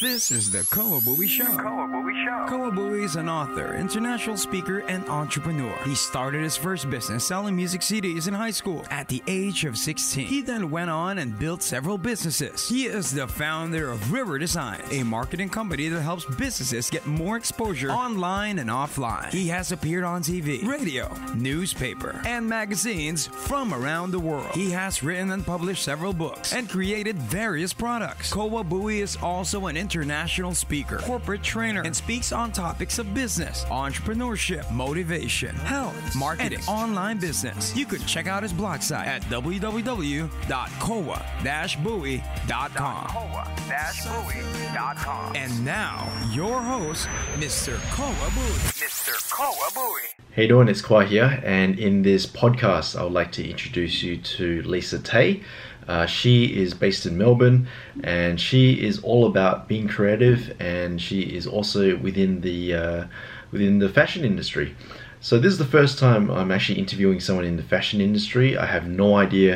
This is the Kawabui Show. Kawabui Show. Kawabui is an author, international speaker, and entrepreneur. He started his first business selling music CDs in high school at the age of 16. He then went on and built several businesses. He is the founder of River Design, a marketing company that helps businesses get more exposure online and offline. He has appeared on TV, radio, newspaper, and magazines from around the world. He has written and published several books and created various products. Kawabui is also an international speaker, corporate trainer, and speaks on topics of business, entrepreneurship, motivation, health, marketing, and online business. You can check out his blog site at www.koa-buoy.com. Koa-buoy.com. And now, your host, Mr. Kawabui. Mr. Kawabui. Hey doing, it's Kwa here, and in this podcast, I would like to introduce you to Lisa Teh. Uh, she is based in Melbourne, and she is all about being creative, and she is also within the uh, within the fashion industry. So this is the first time I'm actually interviewing someone in the fashion industry. I have no idea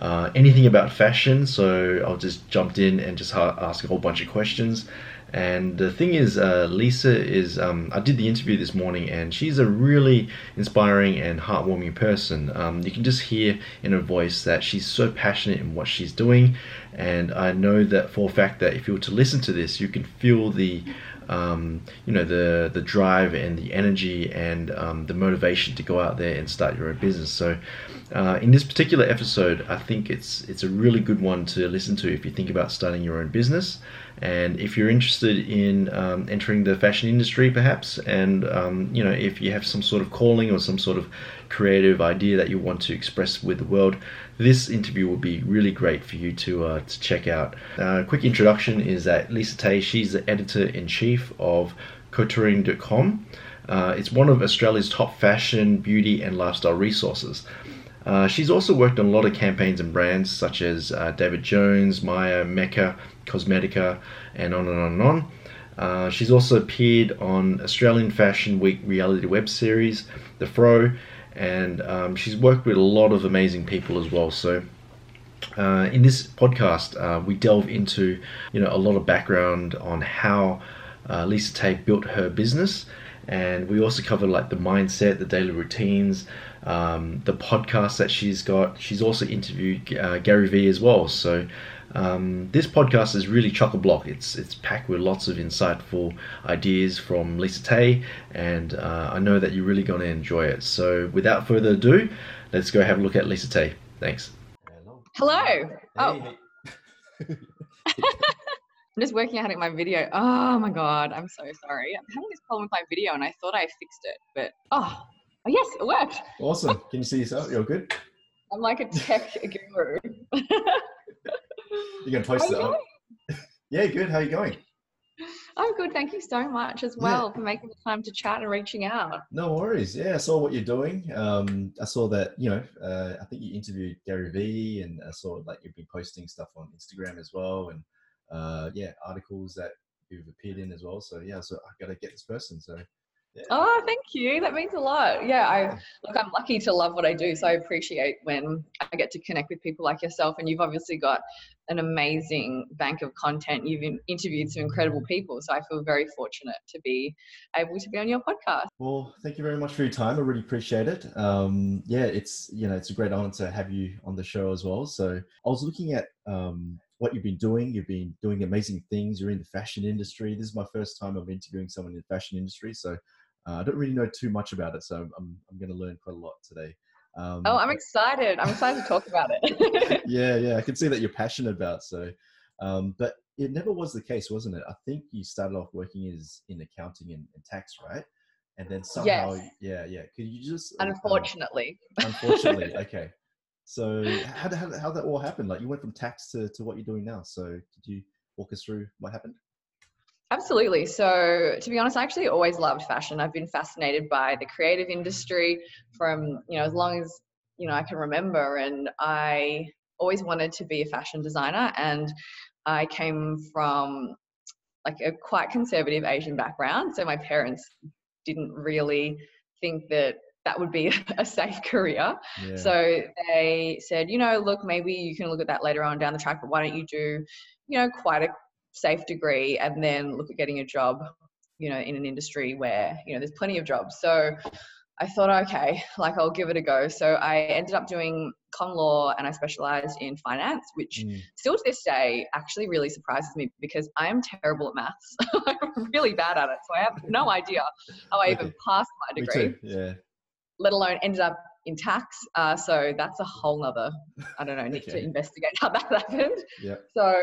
uh, anything about fashion, so I'll just jumped in and just ha- ask a whole bunch of questions. And the thing is, uh, Lisa is, um, I did the interview this morning, and she's a really inspiring and heartwarming person. Um, you can just hear in her voice that she's so passionate in what she's doing. And I know that for a fact that if you were to listen to this, you can feel the um, you know the the drive and the energy and um, the motivation to go out there and start your own business. So, uh, in this particular episode, I think it's it's a really good one to listen to if you think about starting your own business, and if you're interested in um, entering the fashion industry, perhaps, and um, you know if you have some sort of calling or some sort of creative idea that you want to express with the world, this interview will be really great for you to, uh, to check out. Uh, quick introduction is that Lisa Teh, she's the editor in chief of Couturing.com. Uh, it's one of Australia's top fashion, beauty, and lifestyle resources. Uh, she's also worked on a lot of campaigns and brands such as uh, David Jones, Myer, Mecca, Cosmetica, and on and on and on. Uh, she's also appeared on Australian Fashion Week reality web series, The Fro, and um, she's worked with a lot of amazing people as well. So, uh, in this podcast, uh, we delve into you know a lot of background on how uh, Lisa Teh built her business, and we also cover like the mindset, the daily routines, um, the podcast that she's got. She's also interviewed uh, Gary Vee as well. So. Um, this podcast is really chock a block. It's it's packed with lots of insightful ideas from Lisa Teh, and uh, I know that you're really going to enjoy it. So, without further ado, let's go have a look at Lisa Teh. Thanks. Hello. Oh. I'm just working out at my video. Oh my god, I'm so sorry. I'm having this problem with my video, and I thought I fixed it, but oh, oh yes, it worked. Awesome. Can you see yourself? You're good. I'm like a tech guru. You're gonna post it up. Yeah, good. How you going? I'm good. Thank you so much as well for making the time to chat and reaching out. No worries. Yeah, I saw what you're doing. Um, I saw that you know. Uh, I think you interviewed Gary Vee, and I saw like you've been posting stuff on Instagram as well, and uh, yeah, articles that you've appeared in as well. So yeah, so I got to get this person. So yeah. Oh, thank you. That means a lot. Yeah, I look. I'm lucky to love what I do, so I appreciate when I get to connect with people like yourself. And you've obviously got an amazing bank of content. You've interviewed some incredible people, so I feel very fortunate to be able to be on your podcast. Well, thank you very much for your time. I really appreciate it. Um, yeah, it's you know it's a great honor to have you on the show as well. So I was looking at um, what you've been doing. You've been doing amazing things. You're in the fashion industry. This is my first time of interviewing someone in the fashion industry, so uh, I don't really know too much about it. So I'm I'm going to learn quite a lot today. Um, oh, I'm excited. I'm excited to talk about it. yeah, yeah, I can see that you're passionate about. So, um, but it never was the case, wasn't it? I think you started off working as in accounting and, and tax, right? And then somehow, Yes. yeah, yeah. Could you just um, Unfortunately. unfortunately, okay. So how how, how that all happened? Like you went from tax to, to what you're doing now. So could you walk us through what happened? Absolutely. So, to be honest, I actually always loved fashion. I've been fascinated by the creative industry from, you know, as long as, you know, I can remember. And I always wanted to be a fashion designer. And I came from like a quite conservative Asian background. So, my parents didn't really think that that would be a safe career. Yeah. So, they said, you know, look, maybe you can look at that later on down the track, but why don't you do, you know, quite a safe degree and then look at getting a job, you know, in an industry where, you know, there's plenty of jobs. So I thought, okay, like I'll give it a go. So I ended up doing con law and I specialized in finance, which Mm. still to this day actually really surprises me because I am terrible at maths. I'm really bad at it. So I have no idea how I even passed my degree. Yeah. let alone ended up in tax. Uh, so that's a whole nother, I don't know, need to investigate how that happened. Yeah. So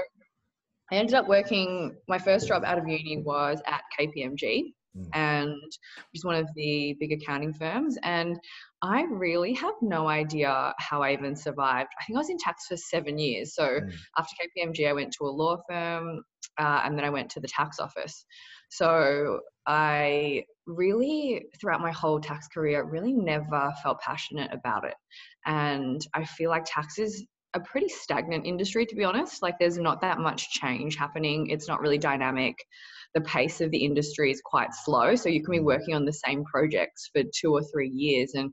I ended up working, my first job out of uni was at KPMG Mm. and which is one of the big accounting firms. And I really have no idea how I even survived. I think I was in tax for seven years. So Mm. after KPMG, I went to a law firm uh, and then I went to the tax office. So I really, throughout my whole tax career, really never felt passionate about it. And I feel like tax is a pretty stagnant industry, to be honest. Like there's not that much change happening, it's not really dynamic. The pace of the industry is quite slow. So you can be working on the same projects for two or three years. And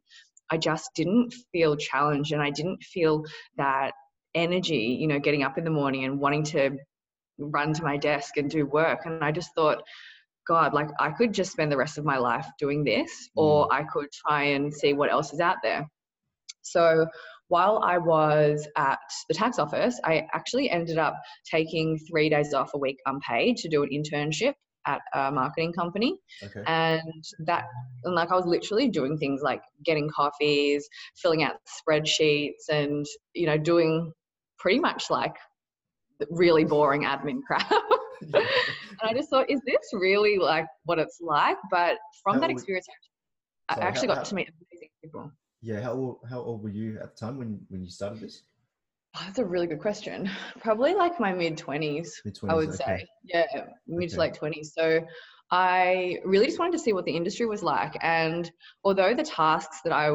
I just didn't feel challenged and I didn't feel that energy, you know, getting up in the morning and wanting to run to my desk and do work. And I just thought, God, like I could just spend the rest of my life doing this, or mm. I could try and see what else is out there. So while I was at the tax office, I actually ended up taking three days off a week unpaid to do an internship at a marketing company. Okay. and that and like i was literally doing things like getting coffees filling out spreadsheets and you know doing pretty much like really boring admin crap. And i just thought is this really like what it's like? But from How that experience i actually got how- to meet amazing people Yeah. How old, how old were you at the time when, when you started this? Oh, that's a really good question probably like my mid 20s I would okay. say. Yeah, mid to Okay. late 20s. So I really just wanted to see what the industry was like. And although the tasks that I,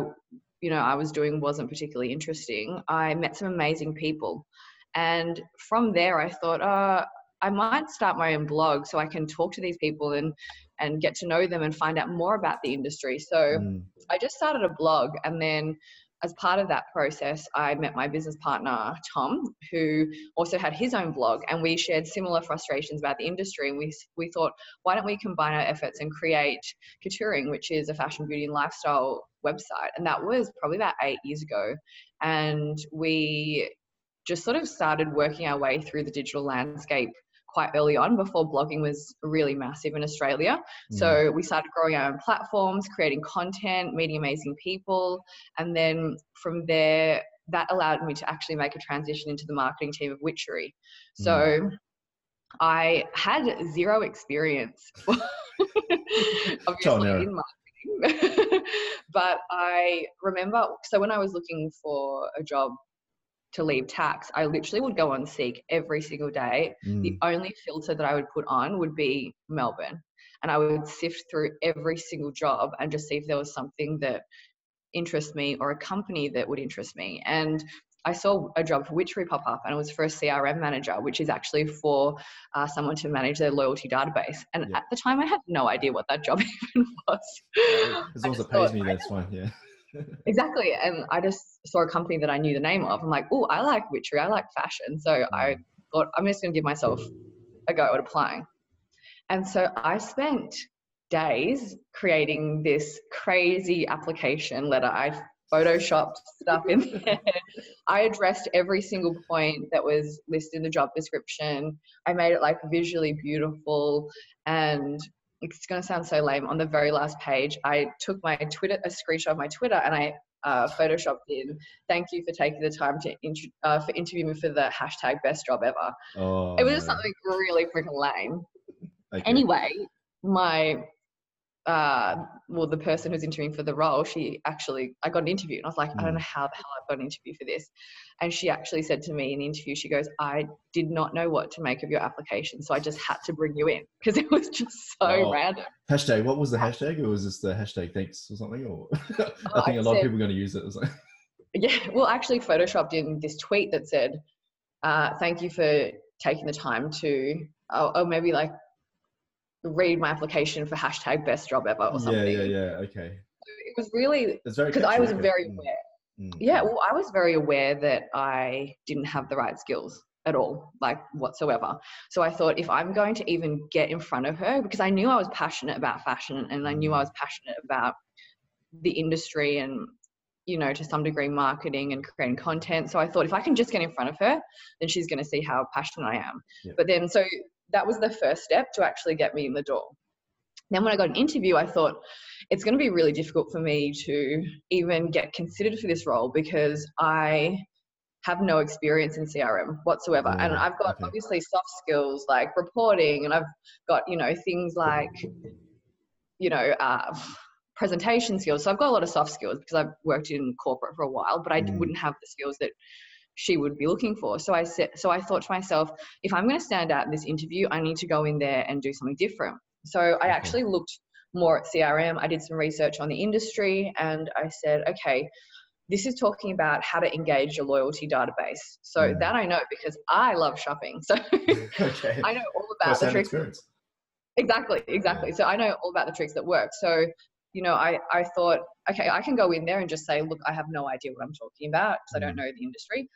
you know, I was doing wasn't particularly interesting, I met some amazing people. And from there, I thought, uh, I might start my own blog so I can talk to these people and and get to know them and find out more about the industry. So Mm. I just started a blog and then as part of that process, I met my business partner, Tom, who also had his own blog and we shared similar frustrations about the industry. And we, we thought, why don't we combine our efforts and create Couturing, which is a fashion, beauty, and lifestyle website. And that was probably about eight years ago. And we just sort of started working our way through the digital landscape quite early on before blogging was really massive in Australia. Mm. So we started growing our own platforms, creating content, meeting amazing people. And then from there, that allowed me to actually make a transition into the marketing team of Witchery. So I had zero experience, obviously, in marketing. but I remember, so when I was looking for a job to leave tax, I literally would go on Seek every single day Mm. the only filter that I would put on would be Melbourne. And I would sift through every single job and just see if there was something that interests me or a company that would interest me. And I saw a job for Witchery pop up and it was for a CRM manager, which is actually for uh, someone to manage their loyalty database. And Yeah. at the time, I had no idea what that job even was. As long as it pays thought, me, that's fine. Yeah. Exactly. And I just saw a company that I knew the name of. I'm like, oh, I like Witchery. I like fashion. So I Mm. thought, I'm just going to give myself a go at applying. And so I spent days creating this crazy application letter. I photoshopped stuff in there. I addressed every single point that was listed in the job description. I made it like visually beautiful and it's going to sound so lame. On the very last page, I took my Twitter, a screenshot of my Twitter, and I uh, photoshopped in. Thank you for taking the time to int- uh, for interviewing me for the hashtag best job ever. Oh. it was just something really freaking lame. Okay. Anyway, my uh, well, the person who's interviewing for the role, she actually, I got an interview, and I was like, I don't Mm. know how the hell I've got an interview for this. And she actually said to me in the interview, she goes, I did not know what to make of your application, so I just had to bring you in because it was just so Oh. random. Hashtag. What was the hashtag? Or was this the hashtag thanks or something? Or I think Oh, I a lot of people are going to use it. It like, Yeah, well, actually photoshopped in this tweet that said, uh, "Thank you for taking the time to, oh, oh, maybe like read my application for hashtag best job ever or something." yeah, yeah. yeah. Okay. It was really because I was very Mm, aware. mm, Yeah, mm. well, I was very aware that I didn't have the right skills at all, like whatsoever. So I thought if I'm going to even get in front of her, because I knew I was passionate about fashion and I knew I was passionate about the industry and you know to some degree marketing and creating content so i thought if i can just get in front of her then she's going to see how passionate i am Yeah. but then so that was the first step to actually get me in the door then when i got an interview i thought it's going to be really difficult for me to even get considered for this role because i have no experience in crm whatsoever and i've got okay. obviously soft skills like reporting and i've got you know things like you know uh, presentation skills. So I've got a lot of soft skills because I've worked in corporate for a while, but I Mm. wouldn't have the skills that she would be looking for. So I said, so I thought to myself, if I'm going to stand out in this interview, I need to go in there and do something different. So I actually looked more at CRM. I did some research on the industry, and I said, okay. This is talking about how to engage your loyalty database. So Yeah. that I know because I love shopping. So okay. I know all about the tricks experience. Exactly, exactly. So I know all about the tricks that work. So, you know, I, I thought, okay, I can go in there and just say, look, I have no idea what I'm talking about because I don't Mm. know the industry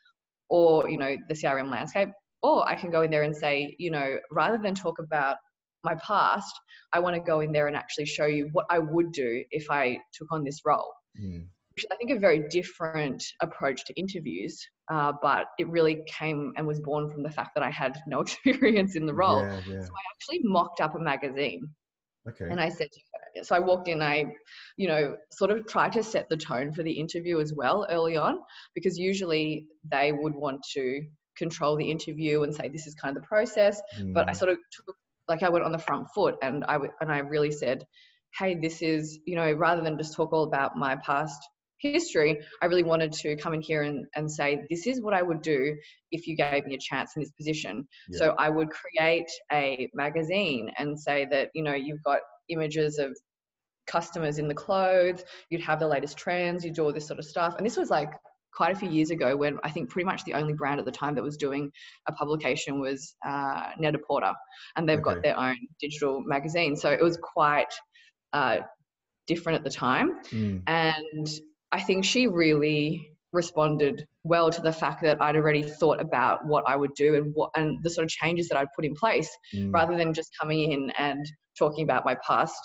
or, you know, the CRM landscape. Or I can go in there and say, you know, rather than talk about my past, I want to go in there and actually show you what I would do if I took on this role. Mm. Which I think a very different approach to interviews, uh, but it really came and was born from the fact that I had no experience in the role. Yeah, yeah. So I actually mocked up a magazine Okay. and I said, to her, so I walked in, I, you know, sort of tried to set the tone for the interview as well early on, because usually they would want to control the interview and say, this is kind of the process. But I Mm. sort of took, like, I went on the front foot and I, w- and I really said, hey, this is, you know, rather than just talk all about my past history, I really wanted to come in here and, and say, this is what I would do if you gave me a chance in this position. Yeah. So I would create a magazine and say that, you know, you've got images of customers in the clothes, you'd have the latest trends, you'd do all this sort of stuff. And this was like quite a few years ago when I think pretty much the only brand at the time that was doing a publication was uh, Net-a-Porter. And they've got their own digital magazine. So it was quite uh, different at the time. Mm. And I think she really responded well to the fact that I'd already thought about what I would do and what and the sort of changes that I'd put in place Mm. rather than just coming in and talking about my past,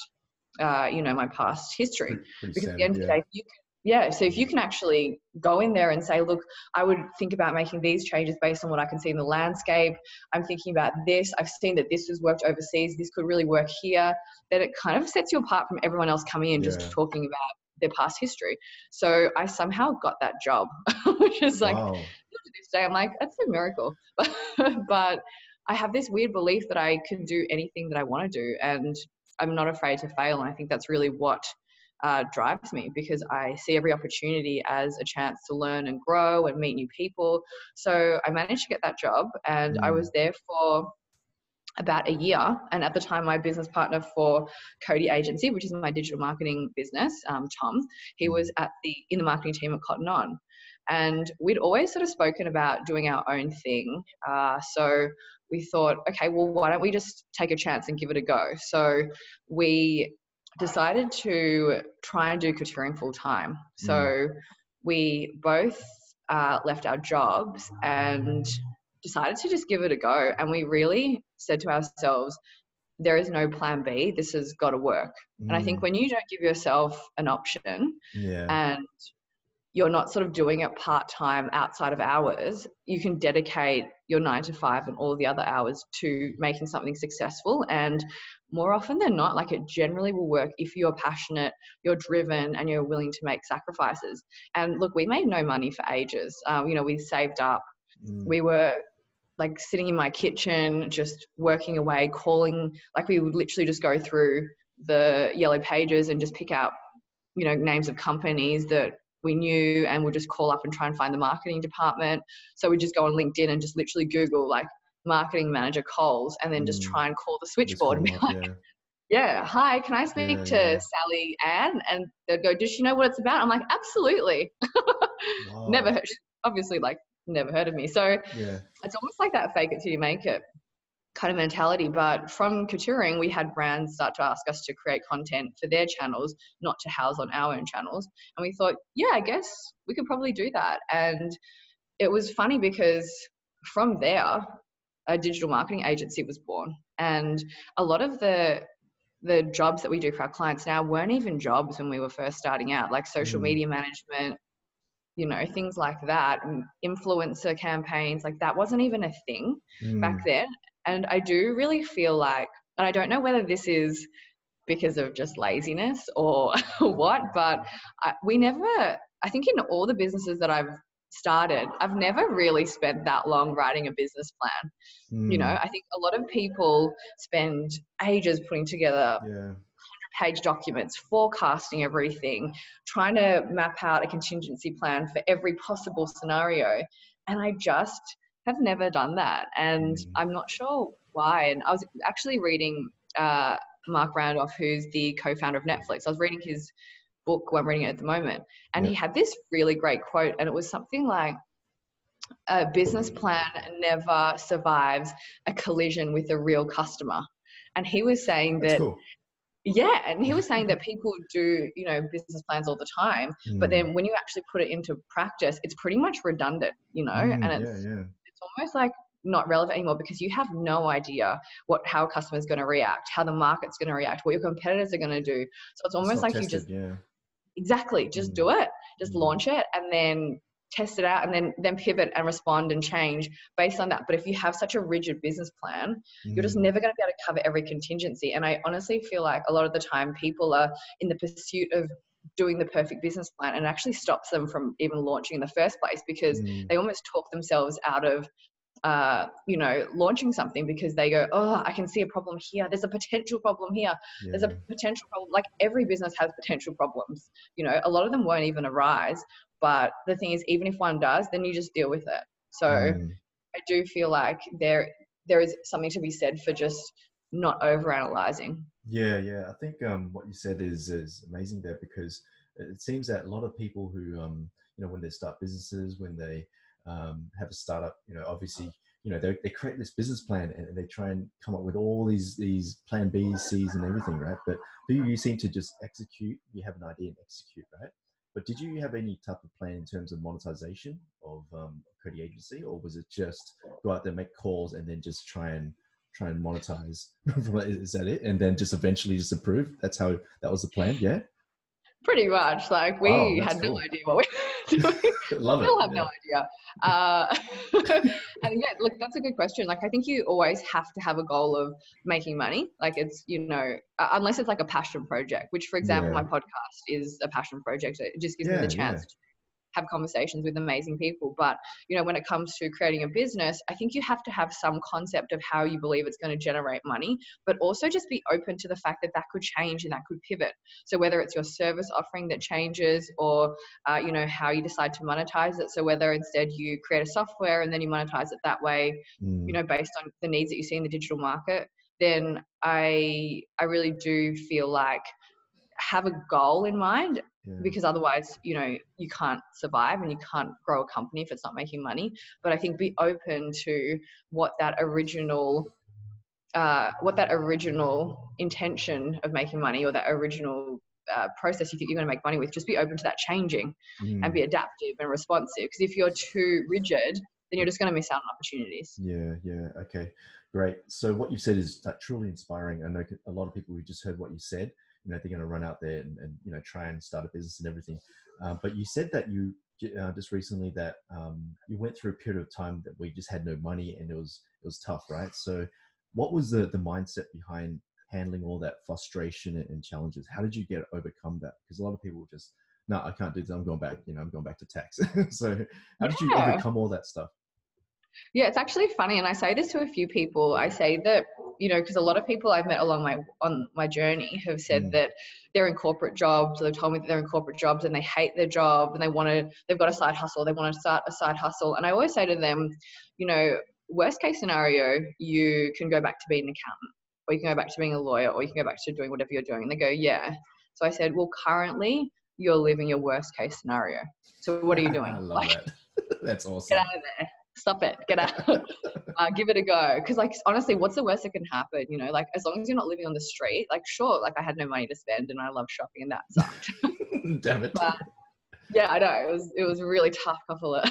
uh, you know, my past history. Pretty, Because at the end of the yeah. day, you can, yeah. So if you can actually go in there and say, look, I would think about making these changes based on what I can see in the landscape. I'm thinking about this. I've seen that this has worked overseas. This could really work here. Then it kind of sets you apart from everyone else coming in Yeah. just talking about their past history. So I somehow got that job, which is like wow. to this day, I'm like, that's a miracle. but I have this weird belief that I can do anything that I want to do, and I'm not afraid to fail. And I think that's really what uh, drives me because I see every opportunity as a chance to learn and grow and meet new people. So I managed to get that job, and I Mm. was there for about a year. And at the time, my business partner for Cody Agency, which is my digital marketing business, um, Tom, he Mm. was at the in the marketing team at Cotton On, and we'd always sort of spoken about doing our own thing. Uh, so we thought, okay, well, why don't we just take a chance and give it a go? So we decided to try and do Couturing full time. So we both uh, left our jobs and decided to just give it a go. And we really said to ourselves, there is no plan B. This has got to work. And I think Mm. when you don't give yourself an option Yeah. and you're not sort of doing it part time outside of hours, you can dedicate your nine to five and all the other hours to making something successful. And more often than not, like it generally will work if you're passionate, you're driven, and you're willing to make sacrifices. And look, we made no money for ages. Um, you know, we saved up. Mm. We were like sitting in my kitchen, just working away, calling. Like we would literally just go through the yellow pages and just pick out, you know, names of companies that we knew and we'd just call up and try and find the marketing department. So we'd just go on LinkedIn and just literally Google like marketing manager Coles and then just Mm. try and call the switchboard and be like, yeah. yeah, hi, can I speak Yeah, to yeah. Sally Ann? And they'd go, does she know what it's about? I'm like, absolutely. Wow. Never heard, obviously like never heard of me. So Yeah. it's almost like that fake it till you make it kind of mentality. But from Couturing, we had brands start to ask us to create content for their channels, not to house on our own channels. And we thought, yeah, I guess we could probably do that. And it was funny because from there, a digital marketing agency was born. And a lot of the the jobs that we do for our clients now weren't even jobs when we were first starting out, like social Mm. media management, you know, things like that, and influencer campaigns, like that wasn't even a thing Mm. back then. And I do really feel like, and I don't know whether this is because of just laziness or what, but I, we never, I think in all the businesses that I've started, I've never really spent that long writing a business plan. You know, Mm. I think a lot of people spend ages putting together Yeah. Page documents, forecasting everything, trying to map out a contingency plan for every possible scenario. And I just have never done that. And Mm. I'm not sure why. And I was actually reading uh, Marc Randolph, who's the co founder of Netflix. I was reading his book, well, I'm reading it at the moment. And he had this really great quote. And it was something like, a business plan never survives a collision with a real customer. And he was saying That's that cool. Yeah, and he was saying that people do, you know, business plans all the time, but Mm. then when you actually put it into practice, it's pretty much redundant, you know, Mm, and it's yeah, yeah. it's almost like not relevant anymore because you have no idea what how a customer's going to react, how the market's going to react, what your competitors are going to do. So it's almost It's like not you just yeah. exactly just Mm. do it, just Mm. launch it, and then test it out, and then then pivot and respond and change based on that. But if you have such a rigid business plan, you're just Mm. never going to be able to cover every contingency. And I honestly feel like a lot of the time people are in the pursuit of doing the perfect business plan and actually stops them from even launching in the first place because Mm. they almost talk themselves out of uh, you know launching something because they go oh i can see a problem here there's a potential problem here there's a potential problem like every business has potential problems you know a lot of them won't even arise but the thing is even if one does then you just deal with it so Mm. I do feel like there there is something to be said for just not over analyzing. Yeah, yeah. I think um, what you said is is amazing there because it seems that a lot of people who um, you know when they start businesses, when they um, have a startup, you know, obviously, you know, they, they create this business plan and they try and come up with all these these plan B's, C's, and everything, right? But you, you seem to just execute. You have an idea and execute, right? But did you have any type of plan in terms of monetization of um, Cody Agency, or was it just go out there, make calls, and then just try and try and monetize? Is that it? And then just eventually just approve? That's how that was the plan. Yeah, Pretty much, like we Wow, that's had no idea what we. love Still it. have no idea. Uh, and yeah, look, that's a good question. Like, I think you always have to have a goal of making money. Like, it's you know, uh, unless it's like a passion project, which, for example, Yeah. my podcast is a passion project. It just gives me the chance to have conversations with amazing people. But you know, when it comes to creating a business, I think you have to have some concept of how you believe it's going to generate money, but also just be open to the fact that that could change and that could pivot. So whether it's your service offering that changes, or uh, you know how you decide to monetize it. So whether instead you create a software and then you monetize it that way, Mm, you know, based on the needs that you see in the digital market, then I I really do feel like have a goal in mind yeah. because otherwise you know you can't survive and you can't grow a company if it's not making money but i think be open to what that original uh, what that original intention of making money or that original uh, process you think you're going to make money with just be open to that changing Mm, and be adaptive and responsive because if you're too rigid then you're just going to miss out on opportunities Yeah, yeah. Okay, great. So what you've said is uh, truly inspiring. I know a lot of people who just heard what you said, you know, they're going to run out there and, and you know try and start a business and everything. Uh, but you said that you uh, just recently that um, you went through a period of time that we just had no money and it was it was tough, right? So what was the the mindset behind handling all that frustration and, and challenges? How did you get overcome that? Because a lot of people just no, I can't do this. I'm going back. You know, I'm going back to tax. so how did you overcome all that stuff? Yeah, it's actually funny, and I say this to a few people. I say that you know because a lot of people I've met along my on my journey have said Mm. that they're in corporate jobs. Or they've told me that they're in corporate jobs and they hate their job and they want to. They've got a side hustle. They want to start a side hustle, and I always say to them, you know, worst case scenario, you can go back to being an accountant, or you can go back to being a lawyer, or you can go back to doing whatever you're doing. And they go, yeah. So I said, well, currently you're living your worst case scenario. So what are you doing? I love Like, that. That's awesome. get out of there. Stop it. Get out. uh, give it a go. Because, like, honestly, what's the worst that can happen? You know, like, as long as you're not living on the street, like, sure, like, I had no money to spend and I love shopping and that sucked. Damn it. But- yeah, I know. It was, it was a really tough couple of,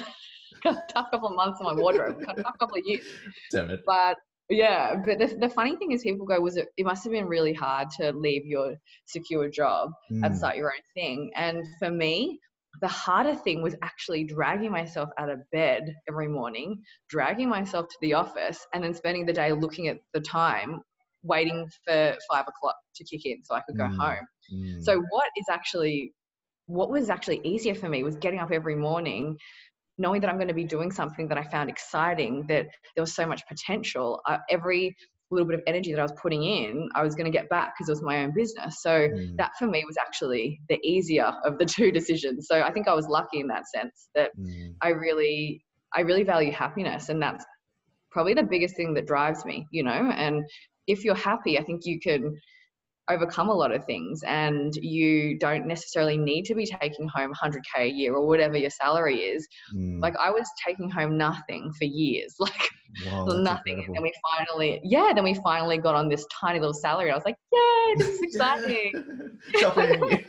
tough couple of months in my wardrobe, tough couple of years. Damn it. But yeah, but the, the funny thing is, people go, was it? It must have been really hard to leave your secure job and Mm. start your own thing. And for me, the harder thing was actually dragging myself out of bed every morning, dragging myself to the office, and then spending the day looking at the time, waiting for five o'clock to kick in so I could go Mm. home. Mm. So what is actually what was actually easier for me was getting up every morning, knowing that I'm going to be doing something that I found exciting, that there was so much potential. Uh, every little bit of energy that I was putting in, I was going to get back because it was my own business. So Mm. that for me was actually the easier of the two decisions. So I think I was lucky in that sense that Mm. I really I really value happiness and that's probably the biggest thing that drives me, you know? And if you're happy, I think you can overcome a lot of things and you don't necessarily need to be taking home 100k a year or whatever your salary is. Mm. Like I was taking home nothing for years. Like wow, nothing. And then we finally yeah, then we finally got on this tiny little salary. I was like, "Yay, this is exciting."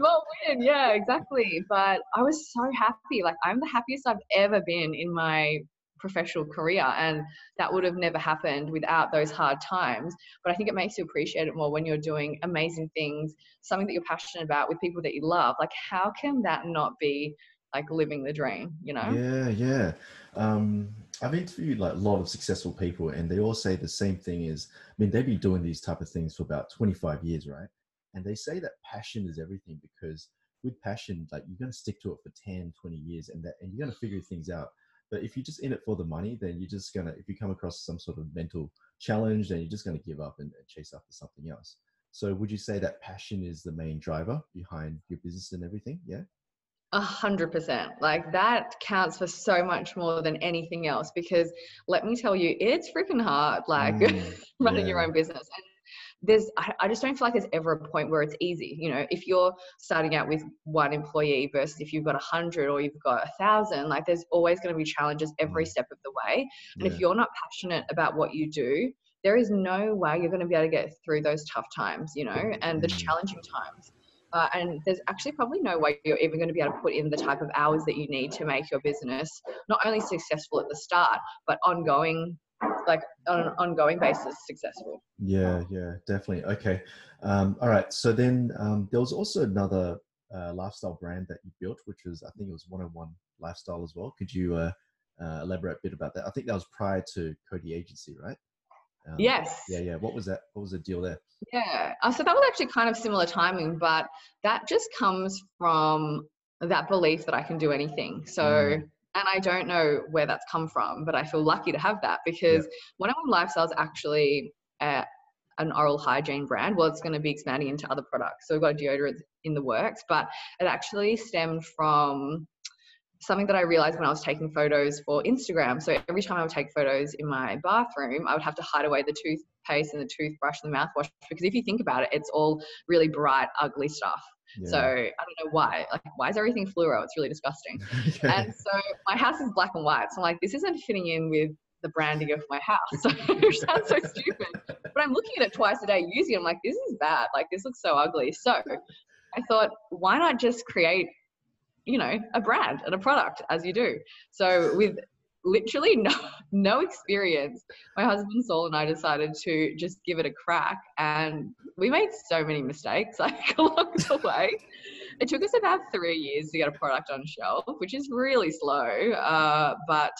Well win yeah exactly but i was so happy like i'm the happiest i've ever been in my professional career and that would have never happened without those hard times but i think it makes you appreciate it more when you're doing amazing things something that you're passionate about with people that you love like how can that not be like living the dream you know Yeah, yeah. Um, I've interviewed like a lot of successful people, and they all say the same thing: is I mean, they've been doing these type of things for about twenty five years, right? And they say that passion is everything because with passion, like you're going to stick to it for 10, 20 years, and that and you're going to figure things out. But if you're just in it for the money, then you're just gonna if you come across some sort of mental challenge, then you're just gonna give up and, and chase after something else. So would you say that passion is the main driver behind your business and everything? Yeah. A hundred percent. Like that counts for so much more than anything else because let me tell you, it's freaking hard, like Mm, running your own business. And there's I, just don't feel like there's ever a point where it's easy. You know, if you're starting out with one employee versus if you've got a hundred or you've got a thousand, like there's always going to be challenges every Mm. step of the way. And yeah. if you're not passionate about what you do, there is no way you're going to be able to get through those tough times, you know, and the Mm. challenging times. Uh, and there's actually probably no way you're even going to be able to put in the type of hours that you need to make your business not only successful at the start, but ongoing, like on an ongoing basis, successful. Yeah, yeah, definitely. Okay. Um, all right. So then um, there was also another uh, lifestyle brand that you built, which was, I think it was 101 Lifestyle as well. Could you uh, uh, elaborate a bit about that? I think that was prior to Cody Agency, right? Um, Yes. Yeah, yeah. What was that? What was the deal there? Yeah. Uh, so that was actually kind of similar timing, but that just comes from that belief that I can do anything. So, Mm. And I don't know where that's come from, but I feel lucky to have that because One on One Lifestyle is actually uh, an oral hygiene brand. Well, it's going to be expanding into other products. So we've got a deodorant in the works, but it actually stemmed from something that I realized when I was taking photos for Instagram. So every time I would take photos in my bathroom, I would have to hide away the toothpaste and the toothbrush and the mouthwash because if you think about it, it's all really bright, ugly stuff. Yeah. So I don't know why. Like, why is everything fluoro? It's really disgusting. And so my house is black and white. So I'm like, this isn't fitting in with the branding of my house. So it sounds so stupid. But I'm looking at it twice a day using it. I'm like, this is bad. Like this looks so ugly. So I thought, why not just create, you know, a brand and a product as you do. So with literally no no experience, my husband Saul and I decided to just give it a crack. And we made so many mistakes like along the way. It took us about three years to get a product on shelf, which is really slow. Uh, but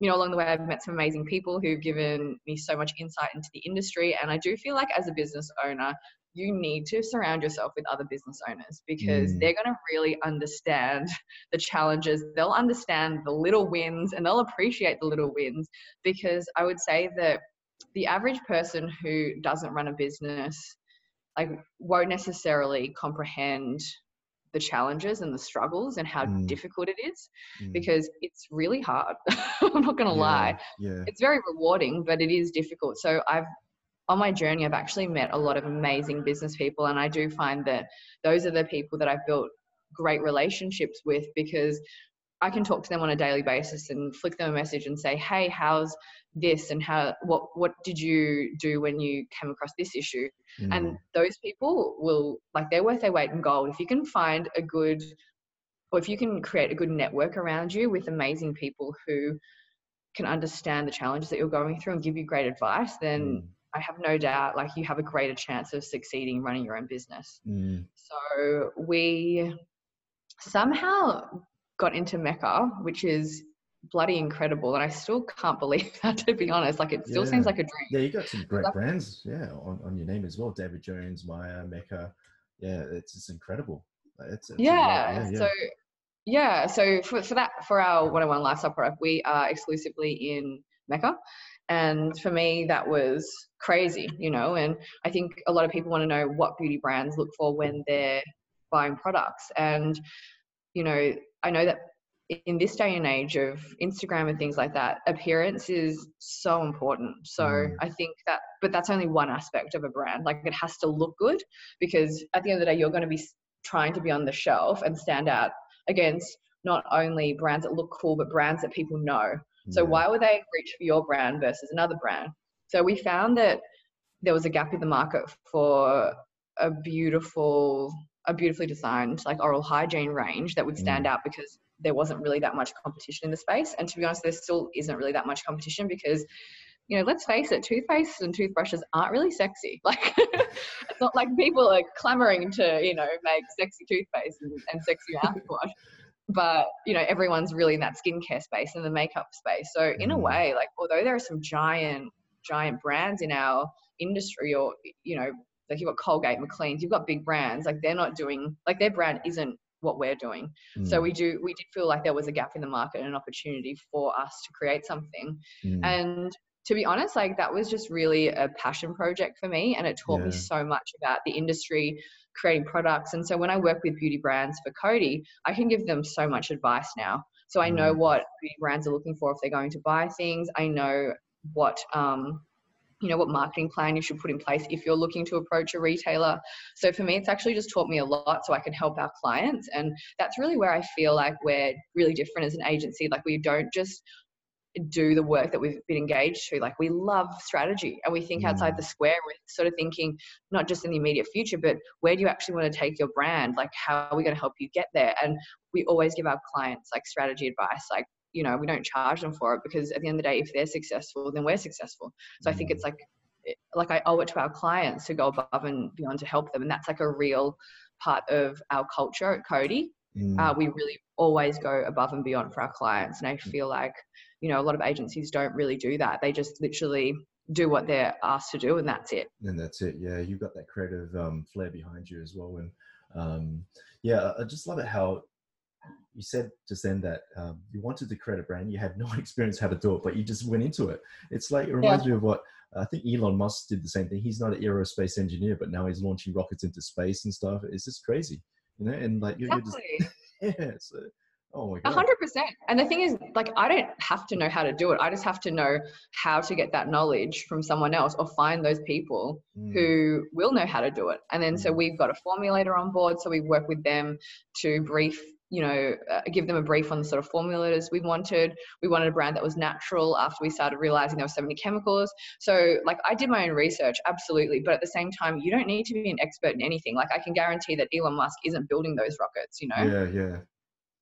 you know, along the way, I've met some amazing people who've given me so much insight into the industry. And I do feel like as a business owner, you need to surround yourself with other business owners because Mm. they're going to really understand the challenges. They'll understand the little wins and they'll appreciate the little wins. Because I would say that the average person who doesn't run a business like won't necessarily comprehend the challenges and the struggles and how Mm. difficult it is Mm. because it's really hard. I'm not going to Yeah, lie. Yeah. It's very rewarding, but it is difficult. So I've on my journey, I've actually met a lot of amazing business people, and I do find that those are the people that I've built great relationships with because I can talk to them on a daily basis and flick them a message and say, "Hey, how's this? And how what what did you do when you came across this issue?" and Mm. those people will like they're worth their weight in gold if you can find a good or if you can create a good network around you with amazing people who can understand the challenges that you're going through and give you great advice, then Mm. I have no doubt like you have a greater chance of succeeding running your own business. Mm. So we somehow got into Mecca, which is bloody incredible. And I still can't believe that, to be honest. Like, it still seems like a dream. Yeah, you got some great brands, yeah, on, on your name as well. David Jones, Myer, Mecca. Yeah, it's it's incredible. It's, it's a lot- Yeah. So, yeah. So for, for that, for our one-on-one lifestyle product, we are exclusively in Mecca. And for me, that was crazy, you know. And I think a lot of people want to know what beauty brands look for when they're buying products. And, you know, I know that in this day and age of Instagram and things like that, appearance is so important. So Mm. I think that, but that's only one aspect of a brand. Like it has to look good because at the end of the day, you're going to be trying to be on the shelf and stand out against not only brands that look cool, but brands that people know. So yeah. why would they reach for your brand versus another brand? So we found that there was a gap in the market for a beautiful, a beautifully designed like oral hygiene range that would stand Mm. out because there wasn't really that much competition in the space. And to be honest, there still isn't really that much competition because, you know, let's face it, toothpaste and toothbrushes aren't really sexy. Like it's not like people are clamoring to, you know, make sexy toothpaste and, and sexy mouthwash but you know everyone's really in that skincare space and the makeup space. So in a Mm. way like although there are some giant giant brands in our industry or you know like you've got colgate Macleans you've got big brands like they're not doing like their brand isn't what we're doing. So Mm, we do we did feel like there was a gap in the market and an opportunity for us to create something. Mm, and to be honest like that was just really a passion project for me and it taught me so much about the industry creating products and so when i work with beauty brands for cody i can give them so much advice now. So i know what beauty brands are looking for if they're going to buy things. I know what um you know what marketing plan you should put in place if you're looking to approach a retailer. So for me it's actually just taught me a lot so i can help our clients and that's really where i feel like we're really different as an agency. Like we don't just do the work that we've been engaged to. Like we love strategy and we think outside Mm. the square. We're sort of thinking not just in the immediate future, but where do you actually want to take your brand? Like how are we going to help you get there? And we always give our clients like strategy advice. Like you know, we don't charge them for it because at the end of the day, if they're successful, then we're successful. So I think it's like like I owe it to our clients to go above and beyond to help them, and that's like a real part of our culture at Cody mm, uh, we really always go above and beyond for our clients. And I feel like, you know, a lot of agencies don't really do that. They just literally do what they're asked to do and that's it. and that's it. Yeah, you've got that creative um, flair behind you as well. And um, yeah, I- just love it how you said just then that um, you wanted to create a brand, you had no experience how to do it, but you just went into it. It's like it reminds me of what I think Elon Musk did the same thing. He's not an aerospace engineer, but now he's launching rockets into space and stuff. It's just crazy, you know. And like you're, you're just yeah. So, oh my A god. hundred percent. And the thing is, like, I don't have to know how to do it. I just have to know how to get that knowledge from someone else or find those people Mm, who will know how to do it. And then so Mm. we've got a formulator on board. So we work with them to brief, you know, uh, give them a brief on the sort of formulators we wanted. We wanted a brand that was natural after we started realizing there were so many chemicals. So like I did my own research, absolutely. But at the same time, you don't need to be an expert in anything. Like I can guarantee that Elon Musk isn't building those rockets, you know, Yeah, yeah,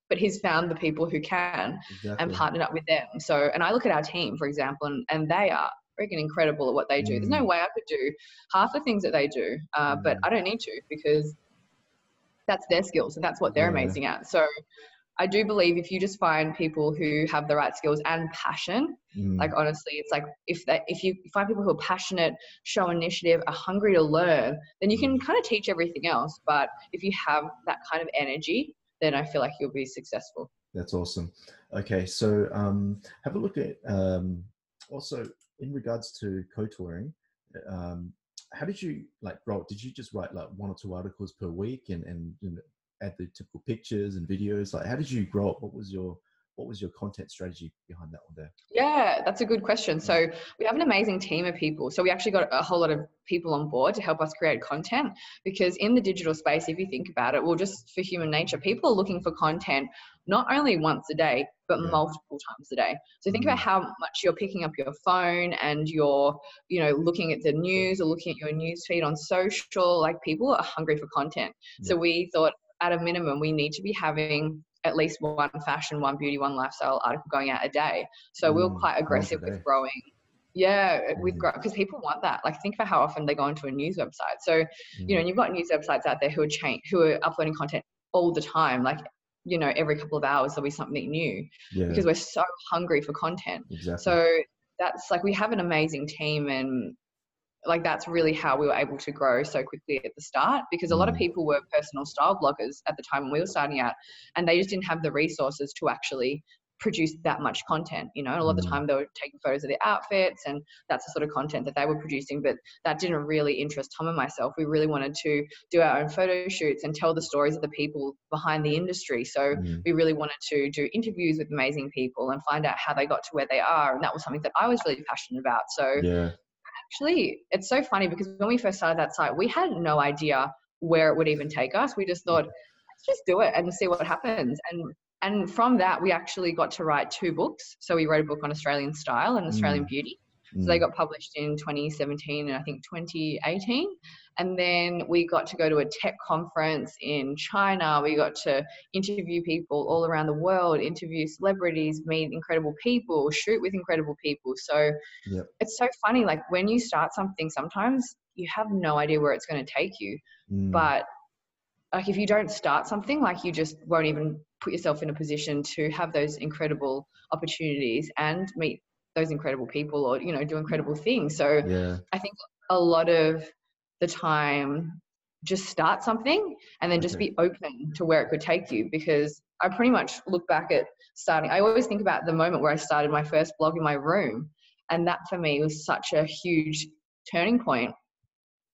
but he's found the people who can exactly. and partnered up with them. So, and I look at our team, for example, and, and they are freaking incredible at what they do. There's no Mm. way I could do half the things that they do, uh, but Mm. I don't need to because that's their skills and that's what they're Yeah. amazing at. So, I do believe if you just find people who have the right skills and passion, Mm, like honestly, it's like if that if you find people who are passionate, show initiative, are hungry to learn, then you can kind of teach everything else. But if you have that kind of energy, then I feel like you'll be successful. That's awesome. Okay, so um, have a look at um, also in regards to Couturing. Um, how did you like, bro? Did you just write like one or two articles per week and and add the typical pictures and videos? Like, how did you grow up? What was your what was your content strategy behind that one there? Yeah, that's a good question. So we have an amazing team of people. So we actually got a whole lot of people on board to help us create content because in the digital space, if you think about it, well, just for human nature, people are looking for content not only once a day, but Yeah. multiple times a day. So think about Mm. how much you're picking up your phone and you're, you know, looking at the news or looking at your news feed on social. Like people are hungry for content. So we thought at a minimum, we need to be having at least one fashion, one beauty, one lifestyle article going out a day. So we were Mm, quite aggressive with growing. Yeah, with Mhm. grow because people want that. Like think about how often they go onto a news website. So you know, and you've got news websites out there who are change, who are uploading content all the time. Like you know, every couple of hours there'll be something new yeah, because we're so hungry for content. exactly. So that's like we have an amazing team and like that's really how we were able to grow so quickly at the start because a lot of Mm. people were personal style bloggers at the time when we were starting out and they just didn't have the resources to actually produce that much content you know? And a lot of the Mm. time they were taking photos of their outfits and that's the sort of content that they were producing but that didn't really interest tom and myself. We really wanted to do our own photo shoots and tell the stories of the people behind the industry. So Mm, we really wanted to do interviews with amazing people and find out how they got to where they are and that was something that i was really passionate about. So yeah, actually it's so funny because when we first started that site we had no idea where it would even take us. We just thought let's just do it and see what happens. And and from that we actually got to write two books so we wrote a book on australian style and australian Mm. beauty so they mm, got published in 2017 and I think 2018. And then we got to go to a tech conference in China. We got to interview people all around the world, interview celebrities, meet incredible people, shoot with incredible people. So Yep. it's so funny. Like when you start something, sometimes you have no idea where it's going to take you. mm, But like if you don't start something, like you just won't even put yourself in a position to have those incredible opportunities and meet those incredible people or you know do incredible things. So yeah, i think a lot of the time just start something and then just Okay. be open to where it could take you because i pretty much look back at starting. I always think about the moment where i started my first blog in my room and that for me was such a huge turning point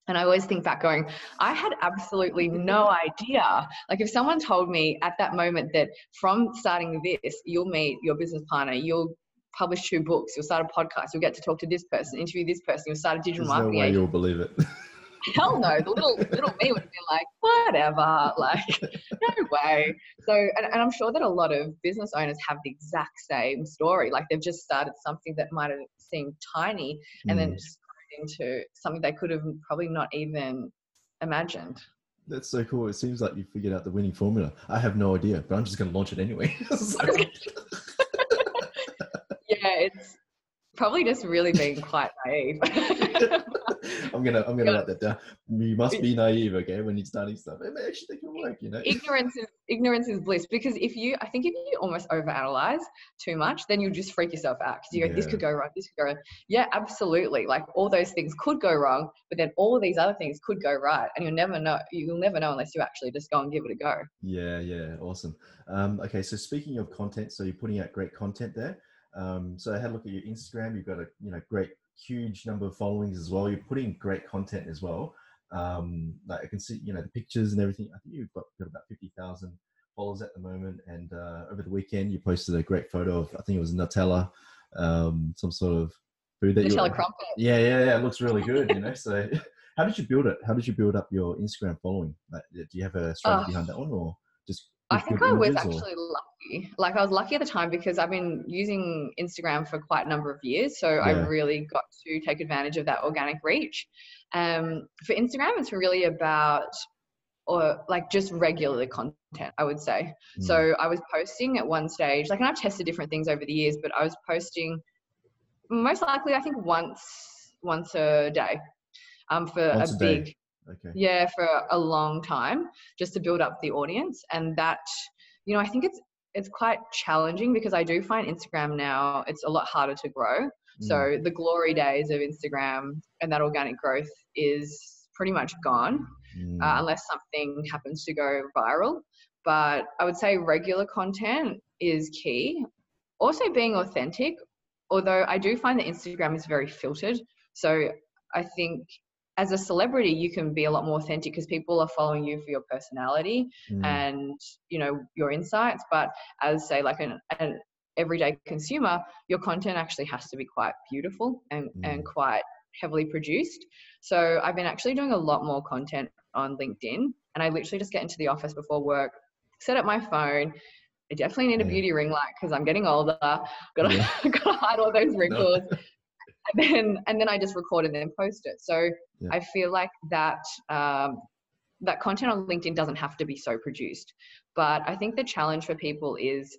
and I always think back going, I had absolutely no idea. Like if someone told me at that moment that from starting this, you'll meet your business partner, you'll publish two books, you'll start a podcast, you'll get to talk to this person, interview this person, you'll start a digital there's no marketing way agency. you'll believe it. Hell no. The little little me would have been like, whatever. Like, no way. So and, and I'm sure that a lot of business owners have the exact same story. Like they've just started something that might have seemed tiny and then Mm. just into something they could have probably not even imagined. That's so cool. It seems like you figured out the winning formula. I have no idea, but I'm just going to launch it anyway. Yeah, it's probably just really being quite naive. I'm gonna I'm gonna write that down. You must be naive, okay, when you're starting stuff. It may actually think it'll work, you know. ignorance is ignorance is bliss because if you I think if you almost overanalyze too much, then you'll just freak yourself out because you go, this could go wrong, this could go wrong. Yeah, absolutely. Like all those things could go wrong, but then all these other things could go right, and you'll never know. You'll never know unless you actually just go and give it a go. Yeah, yeah, awesome. Um, okay, so speaking of content, so you're putting out great content there. Um, so I had a look at your Instagram. You've got a you know great huge number of followings as well. You're putting great content as well. Um, like I can see you know the pictures and everything. I think you've got, got about fifty thousand followers at the moment. And uh, over the weekend, you posted a great photo of I think it was Nutella, um, some sort of food that you. Nutella crumpet. Yeah, yeah, yeah. It looks really good, you know. So, how did you build it? How did you build up your Instagram following? Like, do you have a strategy Oh. behind that one, or just? I think I was or- actually lucky. Like I was lucky at the time because I've been using Instagram for quite a number of years, so I really got to take advantage of that organic reach. Um, for Instagram, it's really about or like just regular content, I would say. Mm, So I was posting at one stage, like, and I've tested different things over the years, but I was posting most likely, I think once once a day, um, for Once a a big okay. yeah for a long time just to build up the audience and that you know i think it's it's quite challenging because i do find instagram now it's a lot harder to grow. Mm, so the glory days of instagram and that organic growth is pretty much gone mm, uh, unless something happens to go viral. But i would say regular content is key. Also being authentic although i do find that instagram is very filtered. So i think as a celebrity you can be a lot more authentic because people are following you for your personality mm, and you know your insights. But as say like an, an everyday consumer your content actually has to be quite beautiful and, and quite heavily produced. So i've been actually doing a lot more content on linkedin and i literally just get into the office before work set up my phone. I definitely need a Yeah. beauty ring light because i'm getting older. Gotta, Yeah. gotta hide all those wrinkles and then and then I just record and then post it. So Yeah. I feel like that um, that content on LinkedIn doesn't have to be so produced. But I think the challenge for people is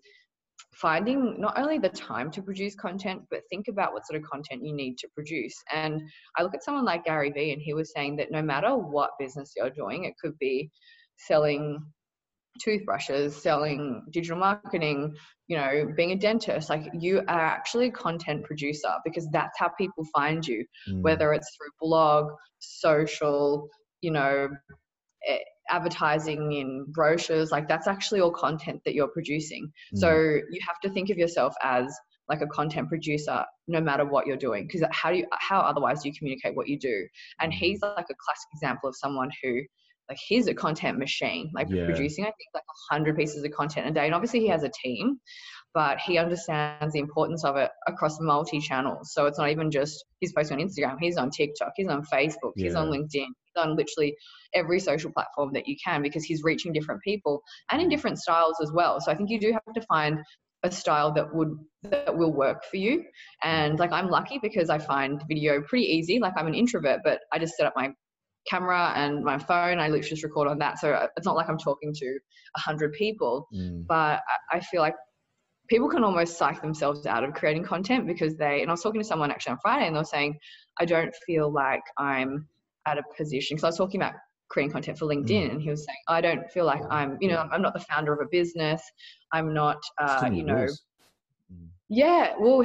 finding not only the time to produce content, but think about what sort of content you need to produce. And I look at someone like Gary Vee, and he was saying that no matter what business you're doing, it could be selling toothbrushes, selling digital marketing, you know, being a dentist, like you are actually a content producer because that's how people find you, mm. whether it's through blog, social, you know, advertising in brochures, like that's actually all content that you're producing. Mm. So you have to think of yourself as like a content producer no matter what you're doing because how do you how otherwise do you communicate what you do and mm. he's like a classic example of someone who like he's a content machine, like yeah. producing, I think like a hundred pieces of content a day. And obviously he has a team, but he understands the importance of it across multi channels. So it's not even just he's posting on Instagram, he's on TikTok, he's on Facebook, yeah. he's on LinkedIn, he's on literally every social platform that you can because he's reaching different people and in mm. different styles as well. So I think you do have to find a style that would that will work for you mm. and like i'm lucky because i find video pretty easy like i'm an introvert but i just set up my camera and my phone. I literally just record on that. So uh, it's not like I'm talking to a hundred people, mm. but I feel like people can almost psych themselves out of creating content because they, and I was talking to someone actually on Friday and they were saying, I don't feel like I'm at a position. Cause I was talking about creating content for LinkedIn mm. and he was saying, I don't feel like I'm, you know, I'm not the founder of a business. I'm not, uh, you know, yeah. Well,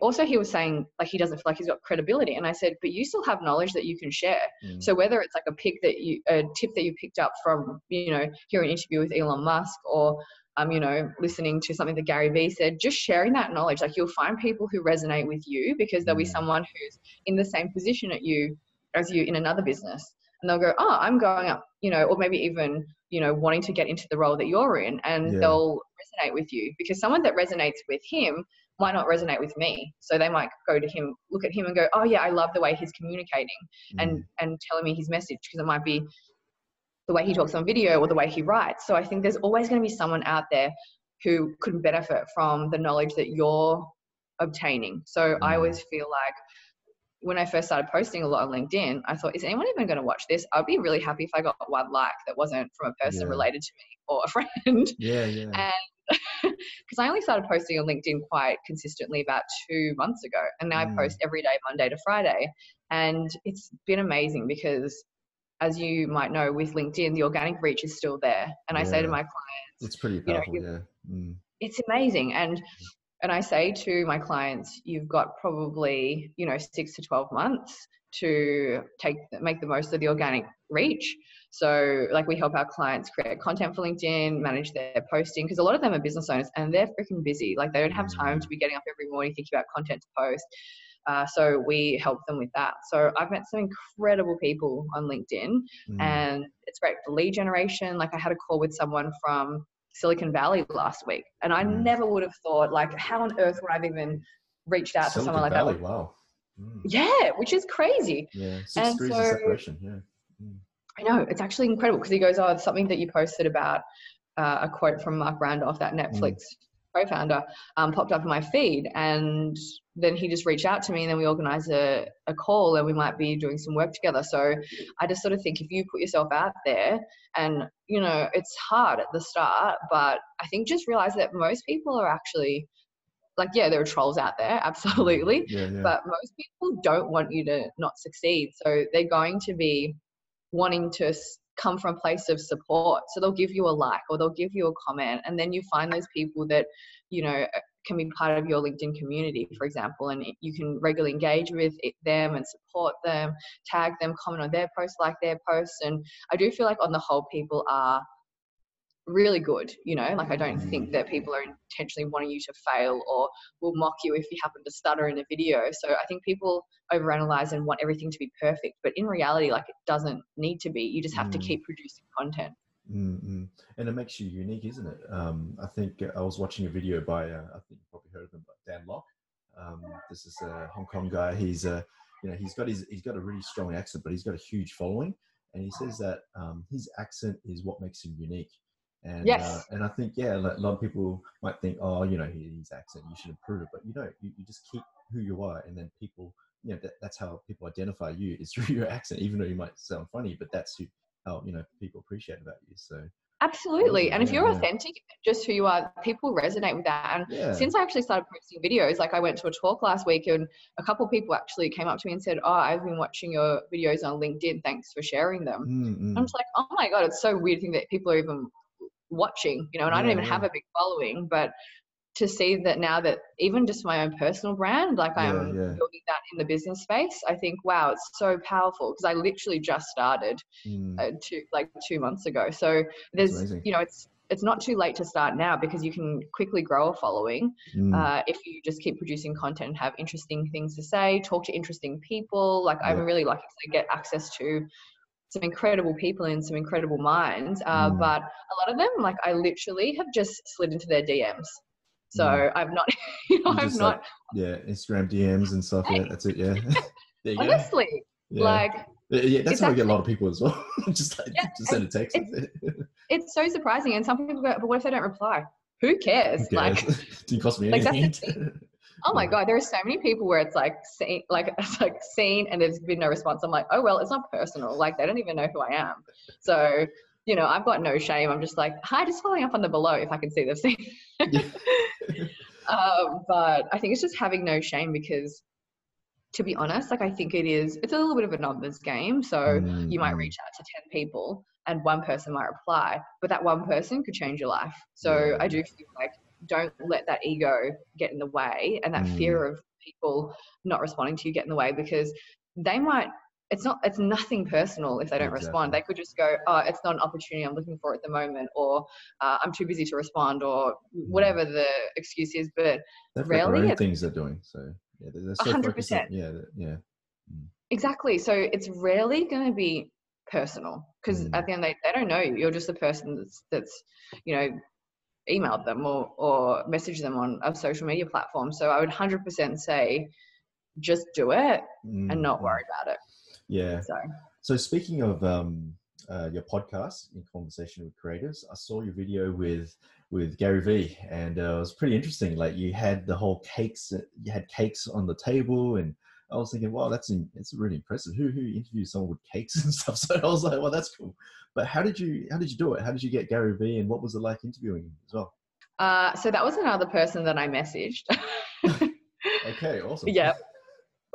also he was saying like he doesn't feel like he's got credibility, and I said, but you still have knowledge that you can share. Mm. So whether it's like a pick that you, a tip that you picked up from, you know, hearing an interview with Elon Musk, or um, you know, listening to something that Gary Vee said, just sharing that knowledge. Like you'll find people who resonate with you because there'll be mm. someone who's in the same position at you as you in another business, and they'll go, oh, I'm going up, you know, or maybe even you know wanting to get into the role that you're in, and yeah. they'll resonate with you because someone that resonates with him might not resonate with me. So they might go to him, look at him and go, oh yeah, I love the way he's communicating mm. and, and telling me his message because it might be the way he talks on video or the way he writes. So I think there's always going to be someone out there who could benefit from the knowledge that you're obtaining. So mm. I always feel like when I first started posting a lot on LinkedIn, I thought, is anyone even going to watch this? I'd be really happy if I got one like that wasn't from a person yeah. related to me or a friend. Yeah, yeah. And because I only started posting on LinkedIn quite consistently about two months ago, and now mm. I post every day, Monday to Friday, and it's been amazing because, as you might know, with LinkedIn, the organic reach is still there, and I say to my clients, "It's pretty powerful, you know, yeah." Mm. It's amazing, and and I say to my clients, you've got probably you know six to twelve months to take make the most of the organic reach so, like, we help our clients create content for LinkedIn, manage their posting, because a lot of them are business owners and they're freaking busy. Like, they don't have time to be getting up every morning thinking about content to post. Uh, so, we help them with that. So, I've met some incredible people on LinkedIn, mm. and it's great for lead generation. Like, I had a call with someone from Silicon Valley last week, and I mm. never would have thought, like, how on earth would I've even reached out Silicon to someone like Valley, that? Wow. Mm. Yeah, which is crazy. Yeah, six and degrees so, of separation. Yeah. Mm. I know it's actually incredible because he goes, "Oh, it's something that you posted about uh, a quote from Marc Randolph, that mm. Netflix. Co-founder, um, popped up in my feed, and then he just reached out to me, and then we organized a, a call, and we might be doing some work together. So I just sort of think if you put yourself out there, and you know, it's hard at the start, but I think just realize that most people are actually like yeah there are trolls out there absolutely yeah, yeah. but most people don't want you to not succeed so they're going to be wanting to come from a place of support. So they'll give you a like or they'll give you a comment, and then you find those people that you know uh, can be part of your LinkedIn community, for example, and you can regularly engage with them and support them, tag them, comment on their posts, like their posts. And I do feel like on the whole, people are really good you know like i don't think that people are intentionally wanting you to fail or will mock you if you happen to stutter in a video. So i think people overanalyze and want everything to be perfect but in reality like it doesn't need to be. You just have mm. to keep producing content. Mm-hmm. and it makes you unique isn't it? Um, i think i was watching a video by uh, i think you probably heard of him but dan lok. Um, this is a hong kong guy. He's a you know he's got his he's got a really strong accent but he's got a huge following. And he says that um, his accent is what makes him unique and yes. Uh, and I think yeah, a lot of people might think, oh, you know, his accent, you should improve it, but you don't. You, you just keep who you are, and then people, you know, that, that's how people identify you is through your accent. Even though you might sound funny, but that's who how you know people appreciate about you. So Absolutely. And if you're authentic, just who you are, people resonate with that. And yeah, since I actually started posting videos, like I went to a talk last week and a couple of people actually came up to me and said, Oh, I've been watching your videos on LinkedIn. Thanks for sharing them. Mm, mm. I'm just like, oh my God, it's so weird thing that people are even watching, you know, and I don't Yeah, even have a big following, but to see that now that even just my own personal brand, like Yeah, I'm yeah. building that in the business space, I think, wow, it's so powerful because I literally just started Mm, uh, two, like two months ago. So there's, you know, it's, it's not too late to start now because you can quickly grow a following mm. uh, if you just keep producing content and have interesting things to say, talk to interesting people. Like I'm really lucky to get access to some incredible people and some incredible minds. Uh, Mm. But a lot of them, like I literally have just slid into their DMs. So Mm. I've not, you know, I've not, like, yeah, Instagram DMs and stuff. Yeah, that's it. Yeah, there you go. honestly, Yeah. like Yeah, that's it's how I get a lot of people as well. just like, Yeah, just send a text. it's so surprising. And some people go, but what if they don't reply? Who cares? Who Like, cares? Didn't cost me like, anything. Oh my god, there are so many people where it's like seen, like it's like seen, and there's been no response. I'm like, oh well, it's not personal. Like they don't even know who I am. So you know, I've got no shame. I'm just like, hi, just following up on the below if I can see they've seen. Yeah. um, but I think it's just having no shame because, to be honest, like I think it is. It's a little bit of a numbers game. So Mm, you might mm. reach out to 10 people and one person might reply, but that one person could change your life. So Yeah. I do feel like don't let that ego get in the way and that Mm. fear of people not responding to you get in the way because they might it's not it's nothing personal if they don't respond they could just go oh it's not an opportunity i'm looking for at the moment or uh, i'm too busy to respond or whatever the excuse is but got Really? own things they're doing. So yeah, they're, they're so hundred focused on- percent. Yeah, that- yeah. Exactly. So it's rarely going to be personal because Mm. at the end they, they don't know you. You're just the person that's that's you know emailed them or or messaged them on a social media platform. So I would hundred percent say just do it and Mm, not mm. worry about it. Yeah. So So speaking of um, uh, your podcast in conversation with Creators, I saw your video with with Gary Vee, and uh, it was pretty interesting. Like you had the whole cakes, you had cakes on the table, and I was thinking, wow, that's in, it's really impressive. Who who interviews someone with cakes and stuff? So I was like, well, that's cool. But how did you how did you do it? How did you get Gary Vee, and what was it like interviewing him as well? uh, so that was another person that I messaged. Okay, awesome. Yep.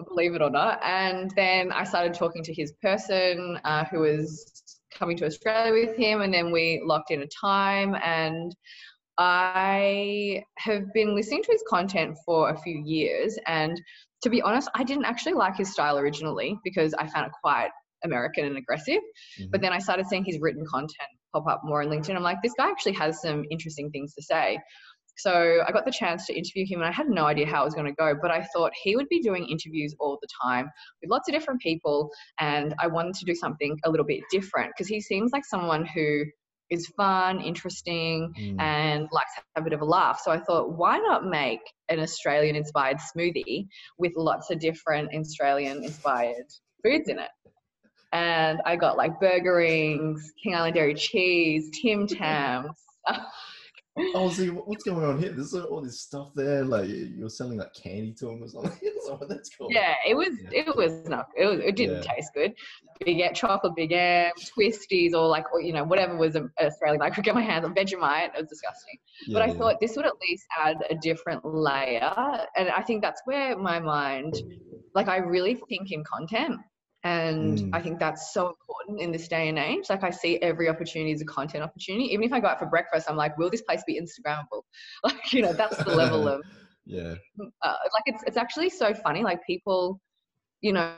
believe it or not. And then I started talking to his person uh, who was coming to Australia with him, and then we locked in a time. And I have been listening to his content for a few years. And to be honest, I didn't actually like his style originally because I found it quite American and aggressive. But Mhm. then I started seeing his written content pop up more on LinkedIn. I'm like, this guy actually has some interesting things to say. So I got the chance to interview him and I had no idea how it was going to go, but I thought he would be doing interviews all the time with lots of different people. And I wanted to do something a little bit different because he seems like someone who is fun, interesting, Mm. and likes to have a bit of a laugh. So I thought, why not make an Australian inspired smoothie with lots of different Australian inspired foods in it? And I got like burger rings, King Island dairy cheese, Tim Tams. Oh, see, what- what's going on here? There's all this stuff there. Like you're selling like candy to him or something. so that's cool. yeah, it was Yeah. it was not it, was, it didn't Yeah. taste good. Big M, chocolate Big M, twisties, or like or, you know whatever was Australian. I could get my hands on Vegemite. It was disgusting. but I Yeah, yeah. thought this would at least add a different layer. And I think that's where my mind, like, I really think in content. And Mm. I think that's so important in this day and age. Like, I see every opportunity as a content opportunity. Even if I go out for breakfast, I'm like, will this place be Instagrammable? Like, you know, that's the level of, yeah. uh, like, it's, it's actually so funny. Like, people, you know,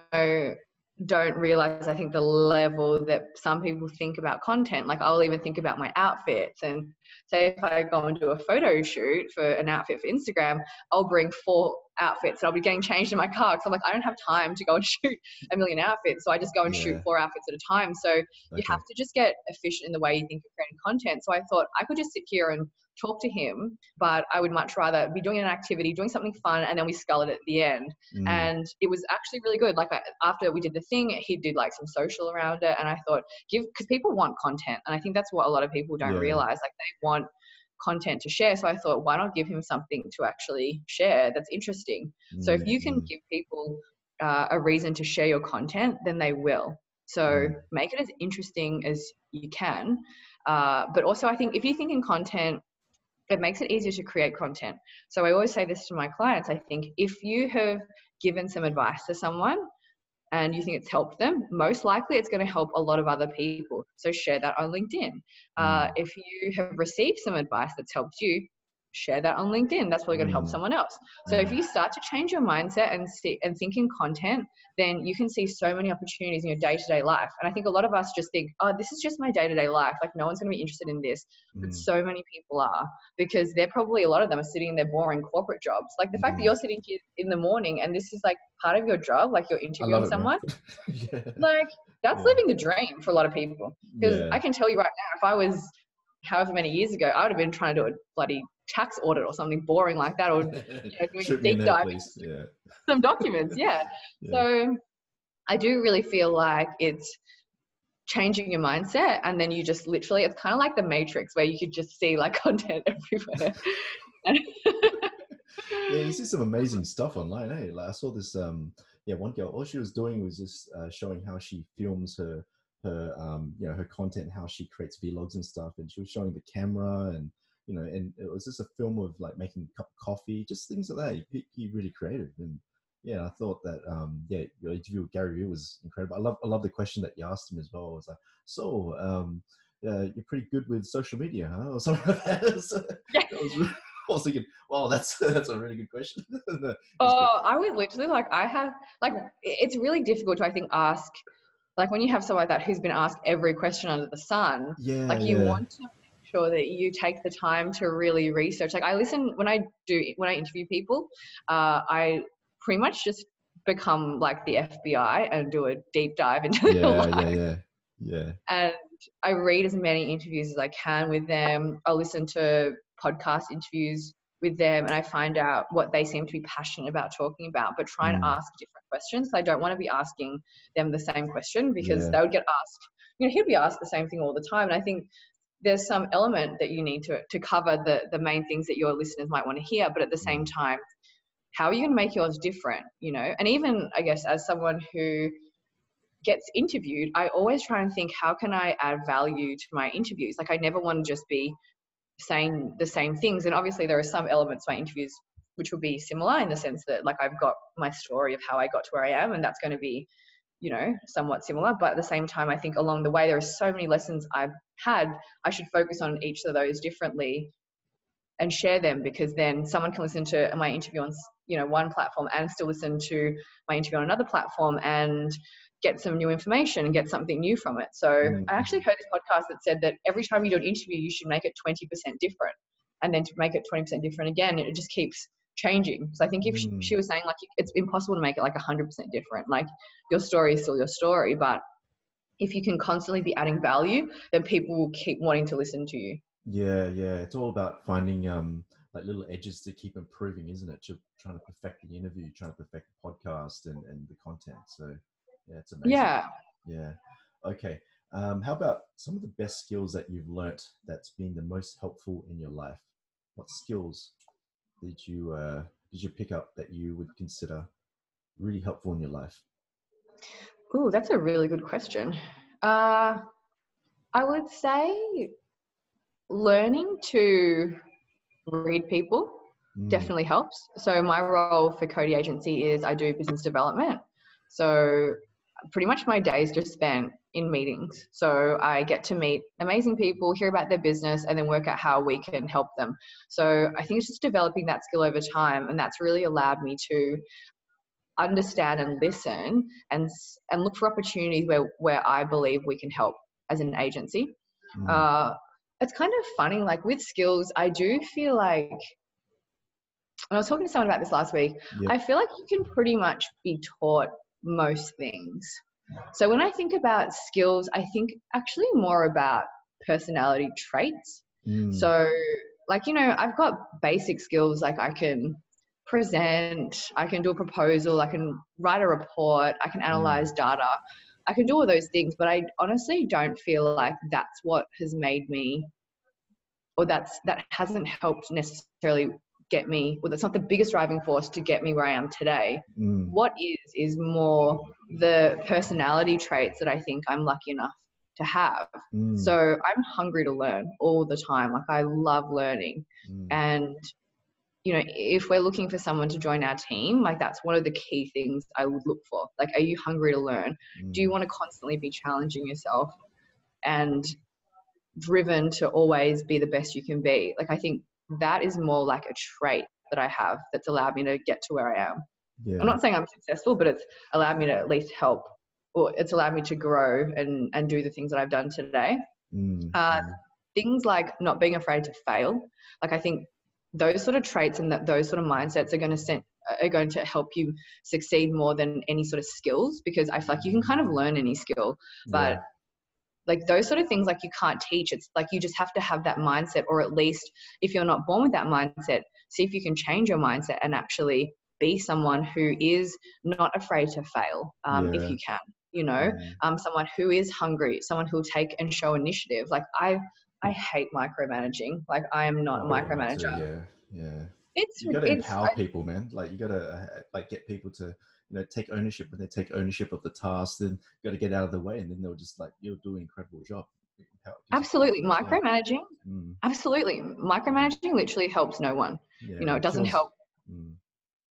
don't realize i think the level that some people think about content like i'll even think about my outfits and say if i go and do a photo shoot for an outfit for instagram i'll bring four outfits and i'll be getting changed in my car because i'm like i don't have time to go and shoot a million outfits so i just go and shoot four outfits at a time. So you have to just get efficient in the way you think of creating content. So i thought i could just sit here and talk to him but i would much rather be doing an activity doing something fun and then we scull it at the end. Mm. and it was actually really good. Like I, after we did the thing he did like some social around it and i thought give because people want content and i think that's what a lot of people don't Yeah. realize. Like they want content to share so i thought why not give him something to actually share that's interesting so if you can mm. give people uh, a reason to share your content then they will So Mm. make it as interesting as you can. Uh, but also, I think if you think in content, it makes it easier to create content. So I always say this to my clients. I think if you have given some advice to someone and you think it's helped them, most likely it's going to help a lot of other people. So share that on LinkedIn. Uh, Mm. if you have received some advice that's helped you, share that on LinkedIn. That's probably going to help Mm. someone else. So if you start to change your mindset and see and think in content, then you can see so many opportunities in your day-to-day life. And I think a lot of us just think, oh, this is just my day-to-day life. Like no one's going to be interested in this. But Mm. so many people are because they're probably a lot of them are sitting in their boring corporate jobs. Like the fact that you're sitting here in the morning and this is like part of your job, like you're interviewing love it, man. someone, yeah. like that's Yeah. living the dream for a lot of people. Because Yeah. I can tell you right now, if I was however many years ago, I would have been trying to do a bloody tax audit or something boring like that, or you know, doing Shoot me in deep dive. Yeah. some documents. Yeah. Yeah. So I do really feel like it's changing your mindset and then you just literally it's kind of like the matrix where you could just see like content everywhere. Yeah, you see some amazing stuff online. Hey, like I saw this. Um, yeah, one girl. All she was doing was just uh, showing how she films her her um, you know her content, how she creates vlogs and stuff, and she was showing the camera and you know, and it was just a film of like making a cup of coffee, just things like that. You, you really creative, and yeah, I thought that um, yeah, your interview with Gary Vee was incredible. I love I love the question that you asked him as well. It was like, so um, uh, you're pretty good with social media, huh? Or something like that. So that was really, I was thinking, wow, that's that's a really good question. Good. oh, I would literally like I have like it's really difficult to I think ask like when you have someone like that who's been asked every question under the sun, yeah, like you yeah. want to make sure that you take the time to really research like i listen when i do when i interview people uh, i pretty much just become like the fbi and do a deep dive into their yeah, life yeah, yeah, yeah. and i read as many interviews as i can with them i listen to podcast interviews with them and i find out what they seem to be passionate about talking about but try and Mm. ask different questions i don't want to be asking them the same question because Yeah. they would get asked you know he'd be asked the same thing all the time and i think there's some element that you need to to cover the the main things that your listeners might want to hear but at the same Mm. time how are you going to make yours different you know and even i guess as someone who gets interviewed i always try and think how can i add value to my interviews like i never want to just be saying the same things. And obviously there are some elements my interviews which will be similar in the sense that like i've got my story of how i got to where i am and that's going to be you know somewhat similar. But at the same time i think along the way there are so many lessons i've had i should focus on each of those differently and share them because then someone can listen to my interview on you know one platform and still listen to my interview on another platform. And get some new information and get something new from it so Mm. i actually heard this podcast that said that every time you do an interview you should make it 20% different and then to make it 20% different again it just keeps changing so i think if she, Mm. she was saying like it's impossible to make it like 100% different like your story is still your story but if you can constantly be adding value then people will keep wanting to listen to you Yeah, yeah. It's all about finding um like little edges to keep improving, isn't it? To trying to perfect the interview, trying to perfect the podcast and, and the content. So yeah, it's amazing. yeah Yeah. Okay. Um, how about some of the best skills that you've learnt that's been the most helpful in your life? What skills did you uh, did you pick up that you would consider really helpful in your life? Ooh, that's a really good question. Uh, I would say learning to read people Mm, definitely helps. So my role for Codi Agency is I do business development. So pretty much my days just spent in meetings. So I get to meet amazing people, hear about their business, and then work out how we can help them. So I think it's just developing that skill over time, and that's really allowed me to understand and listen and and look for opportunities where where I believe we can help as an agency. mm, Uh, it's kind of funny, like with skills, I do feel like, and I was talking to someone about this last week. I feel like you can pretty much be taught most things. So when I think about skills, I think actually more about personality traits. mm, So, like, you know, I've got basic skills, like I can present, I can do a proposal, I can write a report, I can analyze data, I can do all those things, but I honestly don't feel like that's what has made me, or that's that hasn't helped necessarily get me well that's not the biggest driving force to get me where i am today Mm. what is is more the personality traits that i think i'm lucky enough to have Mm. so i'm hungry to learn all the time like i love learning Mm. and you know if we're looking for someone to join our team like that's one of the key things i would look for like are you hungry to learn do you Mm. want to constantly be challenging yourself and driven to always be the best you can be like i think that is more like a trait that i have that's allowed me to get to where i am yeah. i'm not saying i'm successful but it's allowed me to at least help or it's allowed me to grow and and do the things that i've done today Mm. uh, things like not being afraid to fail like i think those sort of traits and that those sort of mindsets are going to send are going to help you succeed more than any sort of skills because i feel like you can kind of learn any skill but Yeah. Like those sort of things like you can't teach it's like you just have to have that mindset or at least if you're not born with that mindset see if you can change your mindset and actually be someone who is not afraid to fail um, Yeah. if you can you know Mm. um, someone who is hungry someone who'll take and show initiative like i i hate micromanaging like i am not a Oh, yeah, too, micromanager Yeah, yeah. it's You got to it's empower I- people, man. Like you got to uh, like get people to you know take ownership when they take ownership of the task. Then you got to get out of the way, and then they'll just like you'll do an incredible job. Empower- gives you absolutely. micromanaging? Mm, absolutely. Micromanaging literally helps no one. Yeah, you know it doesn't help Mm,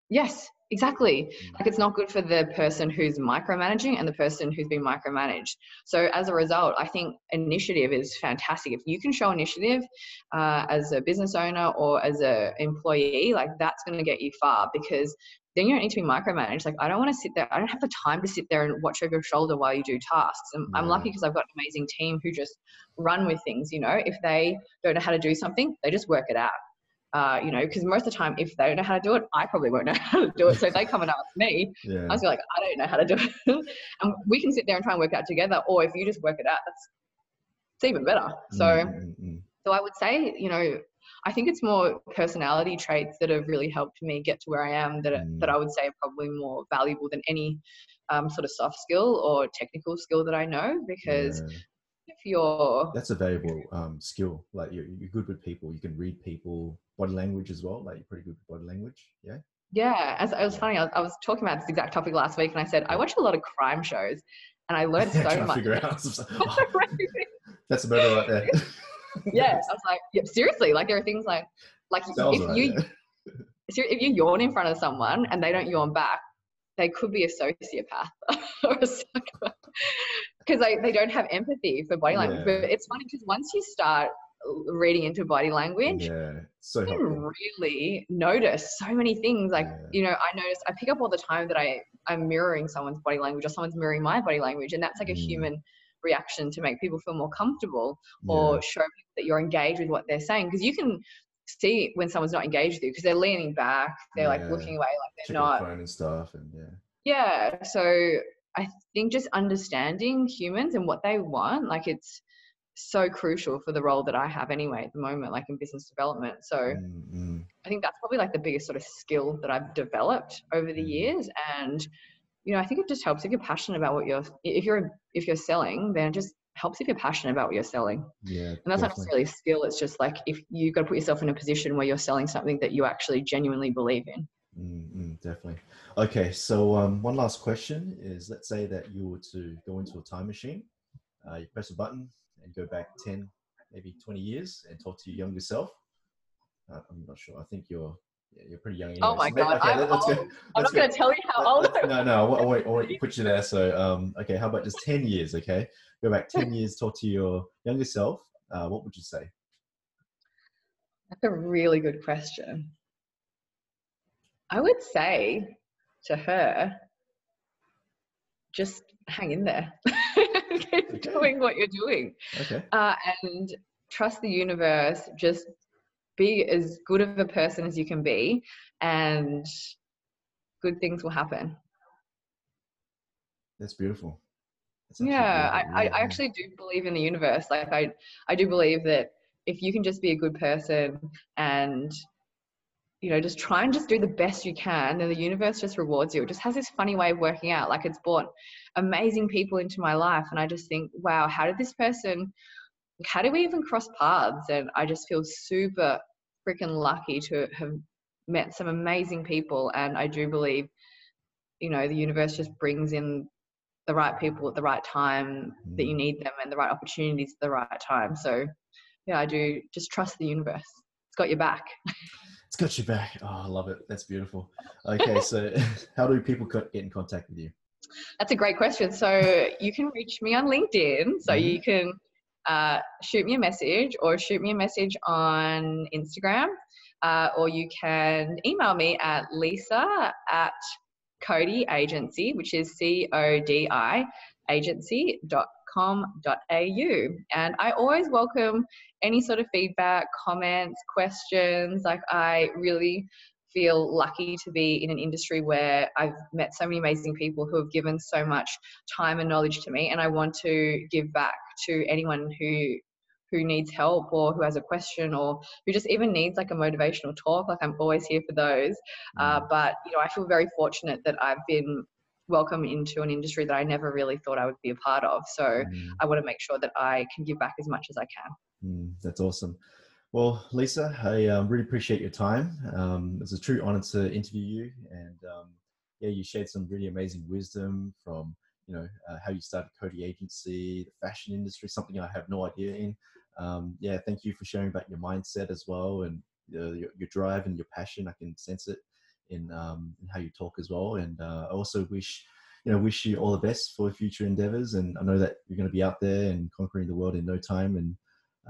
yes exactly. Mm, like it's not good for the person who's micromanaging and the person who's being micromanaged. So as a result i think initiative is fantastic. If you can show initiative uh, as a business owner or as a employee like that's going to get you far because then you don't need to be micromanaged like i don't want to sit there i don't have the time to sit there and watch over your shoulder while you do tasks and i'm lucky because i've got an amazing team who just run with things you know if they don't know how to do something they just work it out uh, you know, because most of the time, if they don't know how to do it, I probably won't know how to do it. So if they come and ask me, yeah. I was like, I don't know how to do it. and we can sit there and try and work it out together. Or if you just work it out, that's it's even better. So, Mm, mm, mm, so I would say, you know, I think it's more personality traits that have really helped me get to where I am that Mm. that I would say are probably more valuable than any um, sort of soft skill or technical skill that I know. Because yeah. if you're that's a valuable um, skill. Like you're, you're good with people. You can read people, body language as well. Like you're pretty good with body language. Yeah. Yeah, as it was funny, I was, I was talking about this exact topic last week, and I said I watch a lot of crime shows, and I learned so much. figure out. that's a murder right there. Yeah, I was like, yeah, seriously, like there are things like, like Sounds if right, you yeah. if you yawn in front of someone and they don't yawn back, they could be a sociopath or a psychopath because they, they don't have empathy for body language. Yeah. But it's funny because once you start reading into body language, Yeah. So you can helpful. really notice so many things. Like, Yeah. you know, I notice I pick up all the time that I, I'm mirroring someone's body language or someone's mirroring my body language. And that's like a Mm. human reaction to make people feel more comfortable or Yeah. show people that you're engaged with what they're saying. Because you can see when someone's not engaged with you because they're leaning back, they're like looking away, like they're the not. phone and stuff, and yeah. Yeah. So I think just understanding humans and what they want, like it's so crucial for the role that I have anyway at the moment, like in business development. So Mm, mm. I think that's probably like the biggest sort of skill that I've developed over the Mhm. years. And, you know, I think it just helps if you're passionate about what you're, if you're, if you're selling, then it just helps if you're passionate about what you're selling. Yeah. And that's not definitely. necessarily a skill. It's just like if you've got to put yourself in a position where you're selling something that you actually genuinely believe in. Mm, mm, definitely. Okay, so um, one last question is: Let's say that you were to go into a time machine, uh, you press a button and go back ten, maybe twenty years, and talk to your younger self. Uh, I'm not sure. I think you're yeah, you're pretty young. Oh my God, okay, I'm us go. old. I'm not go. going to tell you how old I am. no, no, I won't, I won't put you there. So, um, okay, how about just ten years? Okay, go back ten years, talk to your younger self. Uh, what would you say? That's a really good question. I would say to her, just hang in there. Keep Okay. doing what you're doing. Okay. uh, and trust the universe. Just be as good of a person as you can be, and good things will happen. That's beautiful. That's Yeah, I, beautiful, I, I actually do believe in the universe. Like I, I do believe that if you can just be a good person and you know just try and just do the best you can then the universe just rewards you it just has this funny way of working out like it's brought amazing people into my life and i just think wow how did this person how do we even cross paths and i just feel super freaking lucky to have met some amazing people, and I do believe, you know, the universe just brings in the right people at the right time that you Mm. need them and the right opportunities at the right time. So, yeah, I do just trust the universe. It's got your back. It's got you back. Oh, I love it. That's beautiful. Okay, so how do people get in contact with you? That's a great question. So you can reach me on LinkedIn. So Mhm. you can uh, shoot me a message or shoot me a message on Instagram, uh, or you can email me at lisa at Codi Agency, which is C O D I agency.com.au. And I always welcome any sort of feedback, comments, questions. Like, I really feel lucky to be in an industry where I've met so many amazing people who have given so much time and knowledge to me, and I want to give back to anyone who who needs help or who has a question or who just even needs like a motivational talk. Like i'm always here for those. Uh, but you know i feel very fortunate that i've been welcome into an industry that i never really thought i would be a part of. So Mm, i want to make sure that i can give back as much as i can. Mm, that's awesome. Well, Lisa, I um, really appreciate your time. Um, it's a true honor to interview you, and um, yeah, you shared some really amazing wisdom from you know uh, how you started Codi Agency, the fashion industry, something I have no idea in. Um, yeah, thank you for sharing about your mindset as well, and uh, your, your drive and your passion. I can sense it in, um, in how you talk as well. And uh, I also wish you know wish you all the best for future endeavors. And I know that you're going to be out there and conquering the world in no time. And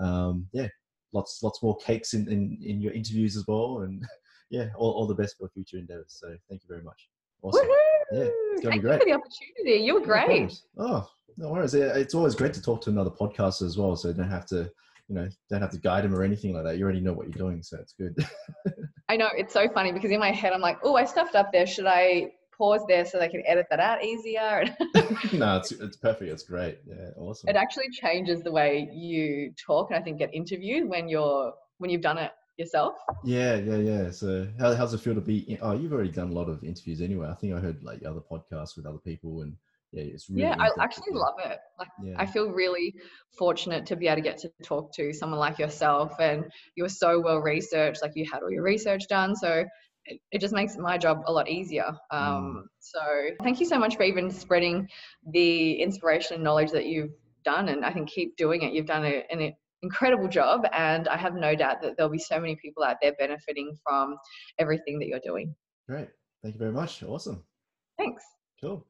um, yeah, lots lots more cakes in, in, in your interviews as well. And yeah, all, all the best for future endeavors. So thank you very much. Awesome. Yeah, it's gonna be great. Thank you for the opportunity. You were great. Oh, no worries. It's always great to talk to another podcaster as well, so you don't have to, you know, don't have to guide him or anything like that. You already know what you're doing, so it's good. I know it's so funny because in my head I'm like, oh, I stuffed up there. Should I pause there so they can edit that out easier? No, it's it's perfect. It's great. Yeah, awesome. it actually changes the way you talk and I think get interviewed when you're when you've done it yourself. Yeah, yeah, yeah. So, how, how's it feel to be? In, oh, you've already done a lot of interviews anyway. I think I heard like other podcasts with other people, and yeah, it's really. yeah, I actually love it. Like Yeah. I feel really fortunate to be able to get to talk to someone like yourself and you were so well researched, like you had all your research done. So it, it just makes my job a lot easier. Mm. Um, So thank you so much for even spreading the inspiration and knowledge that you've done. And I think keep doing it. You've done a, an incredible job. And I have no doubt that there'll be so many people out there benefiting from everything that you're doing. Great. Thank you very much. Awesome. Thanks. Cool.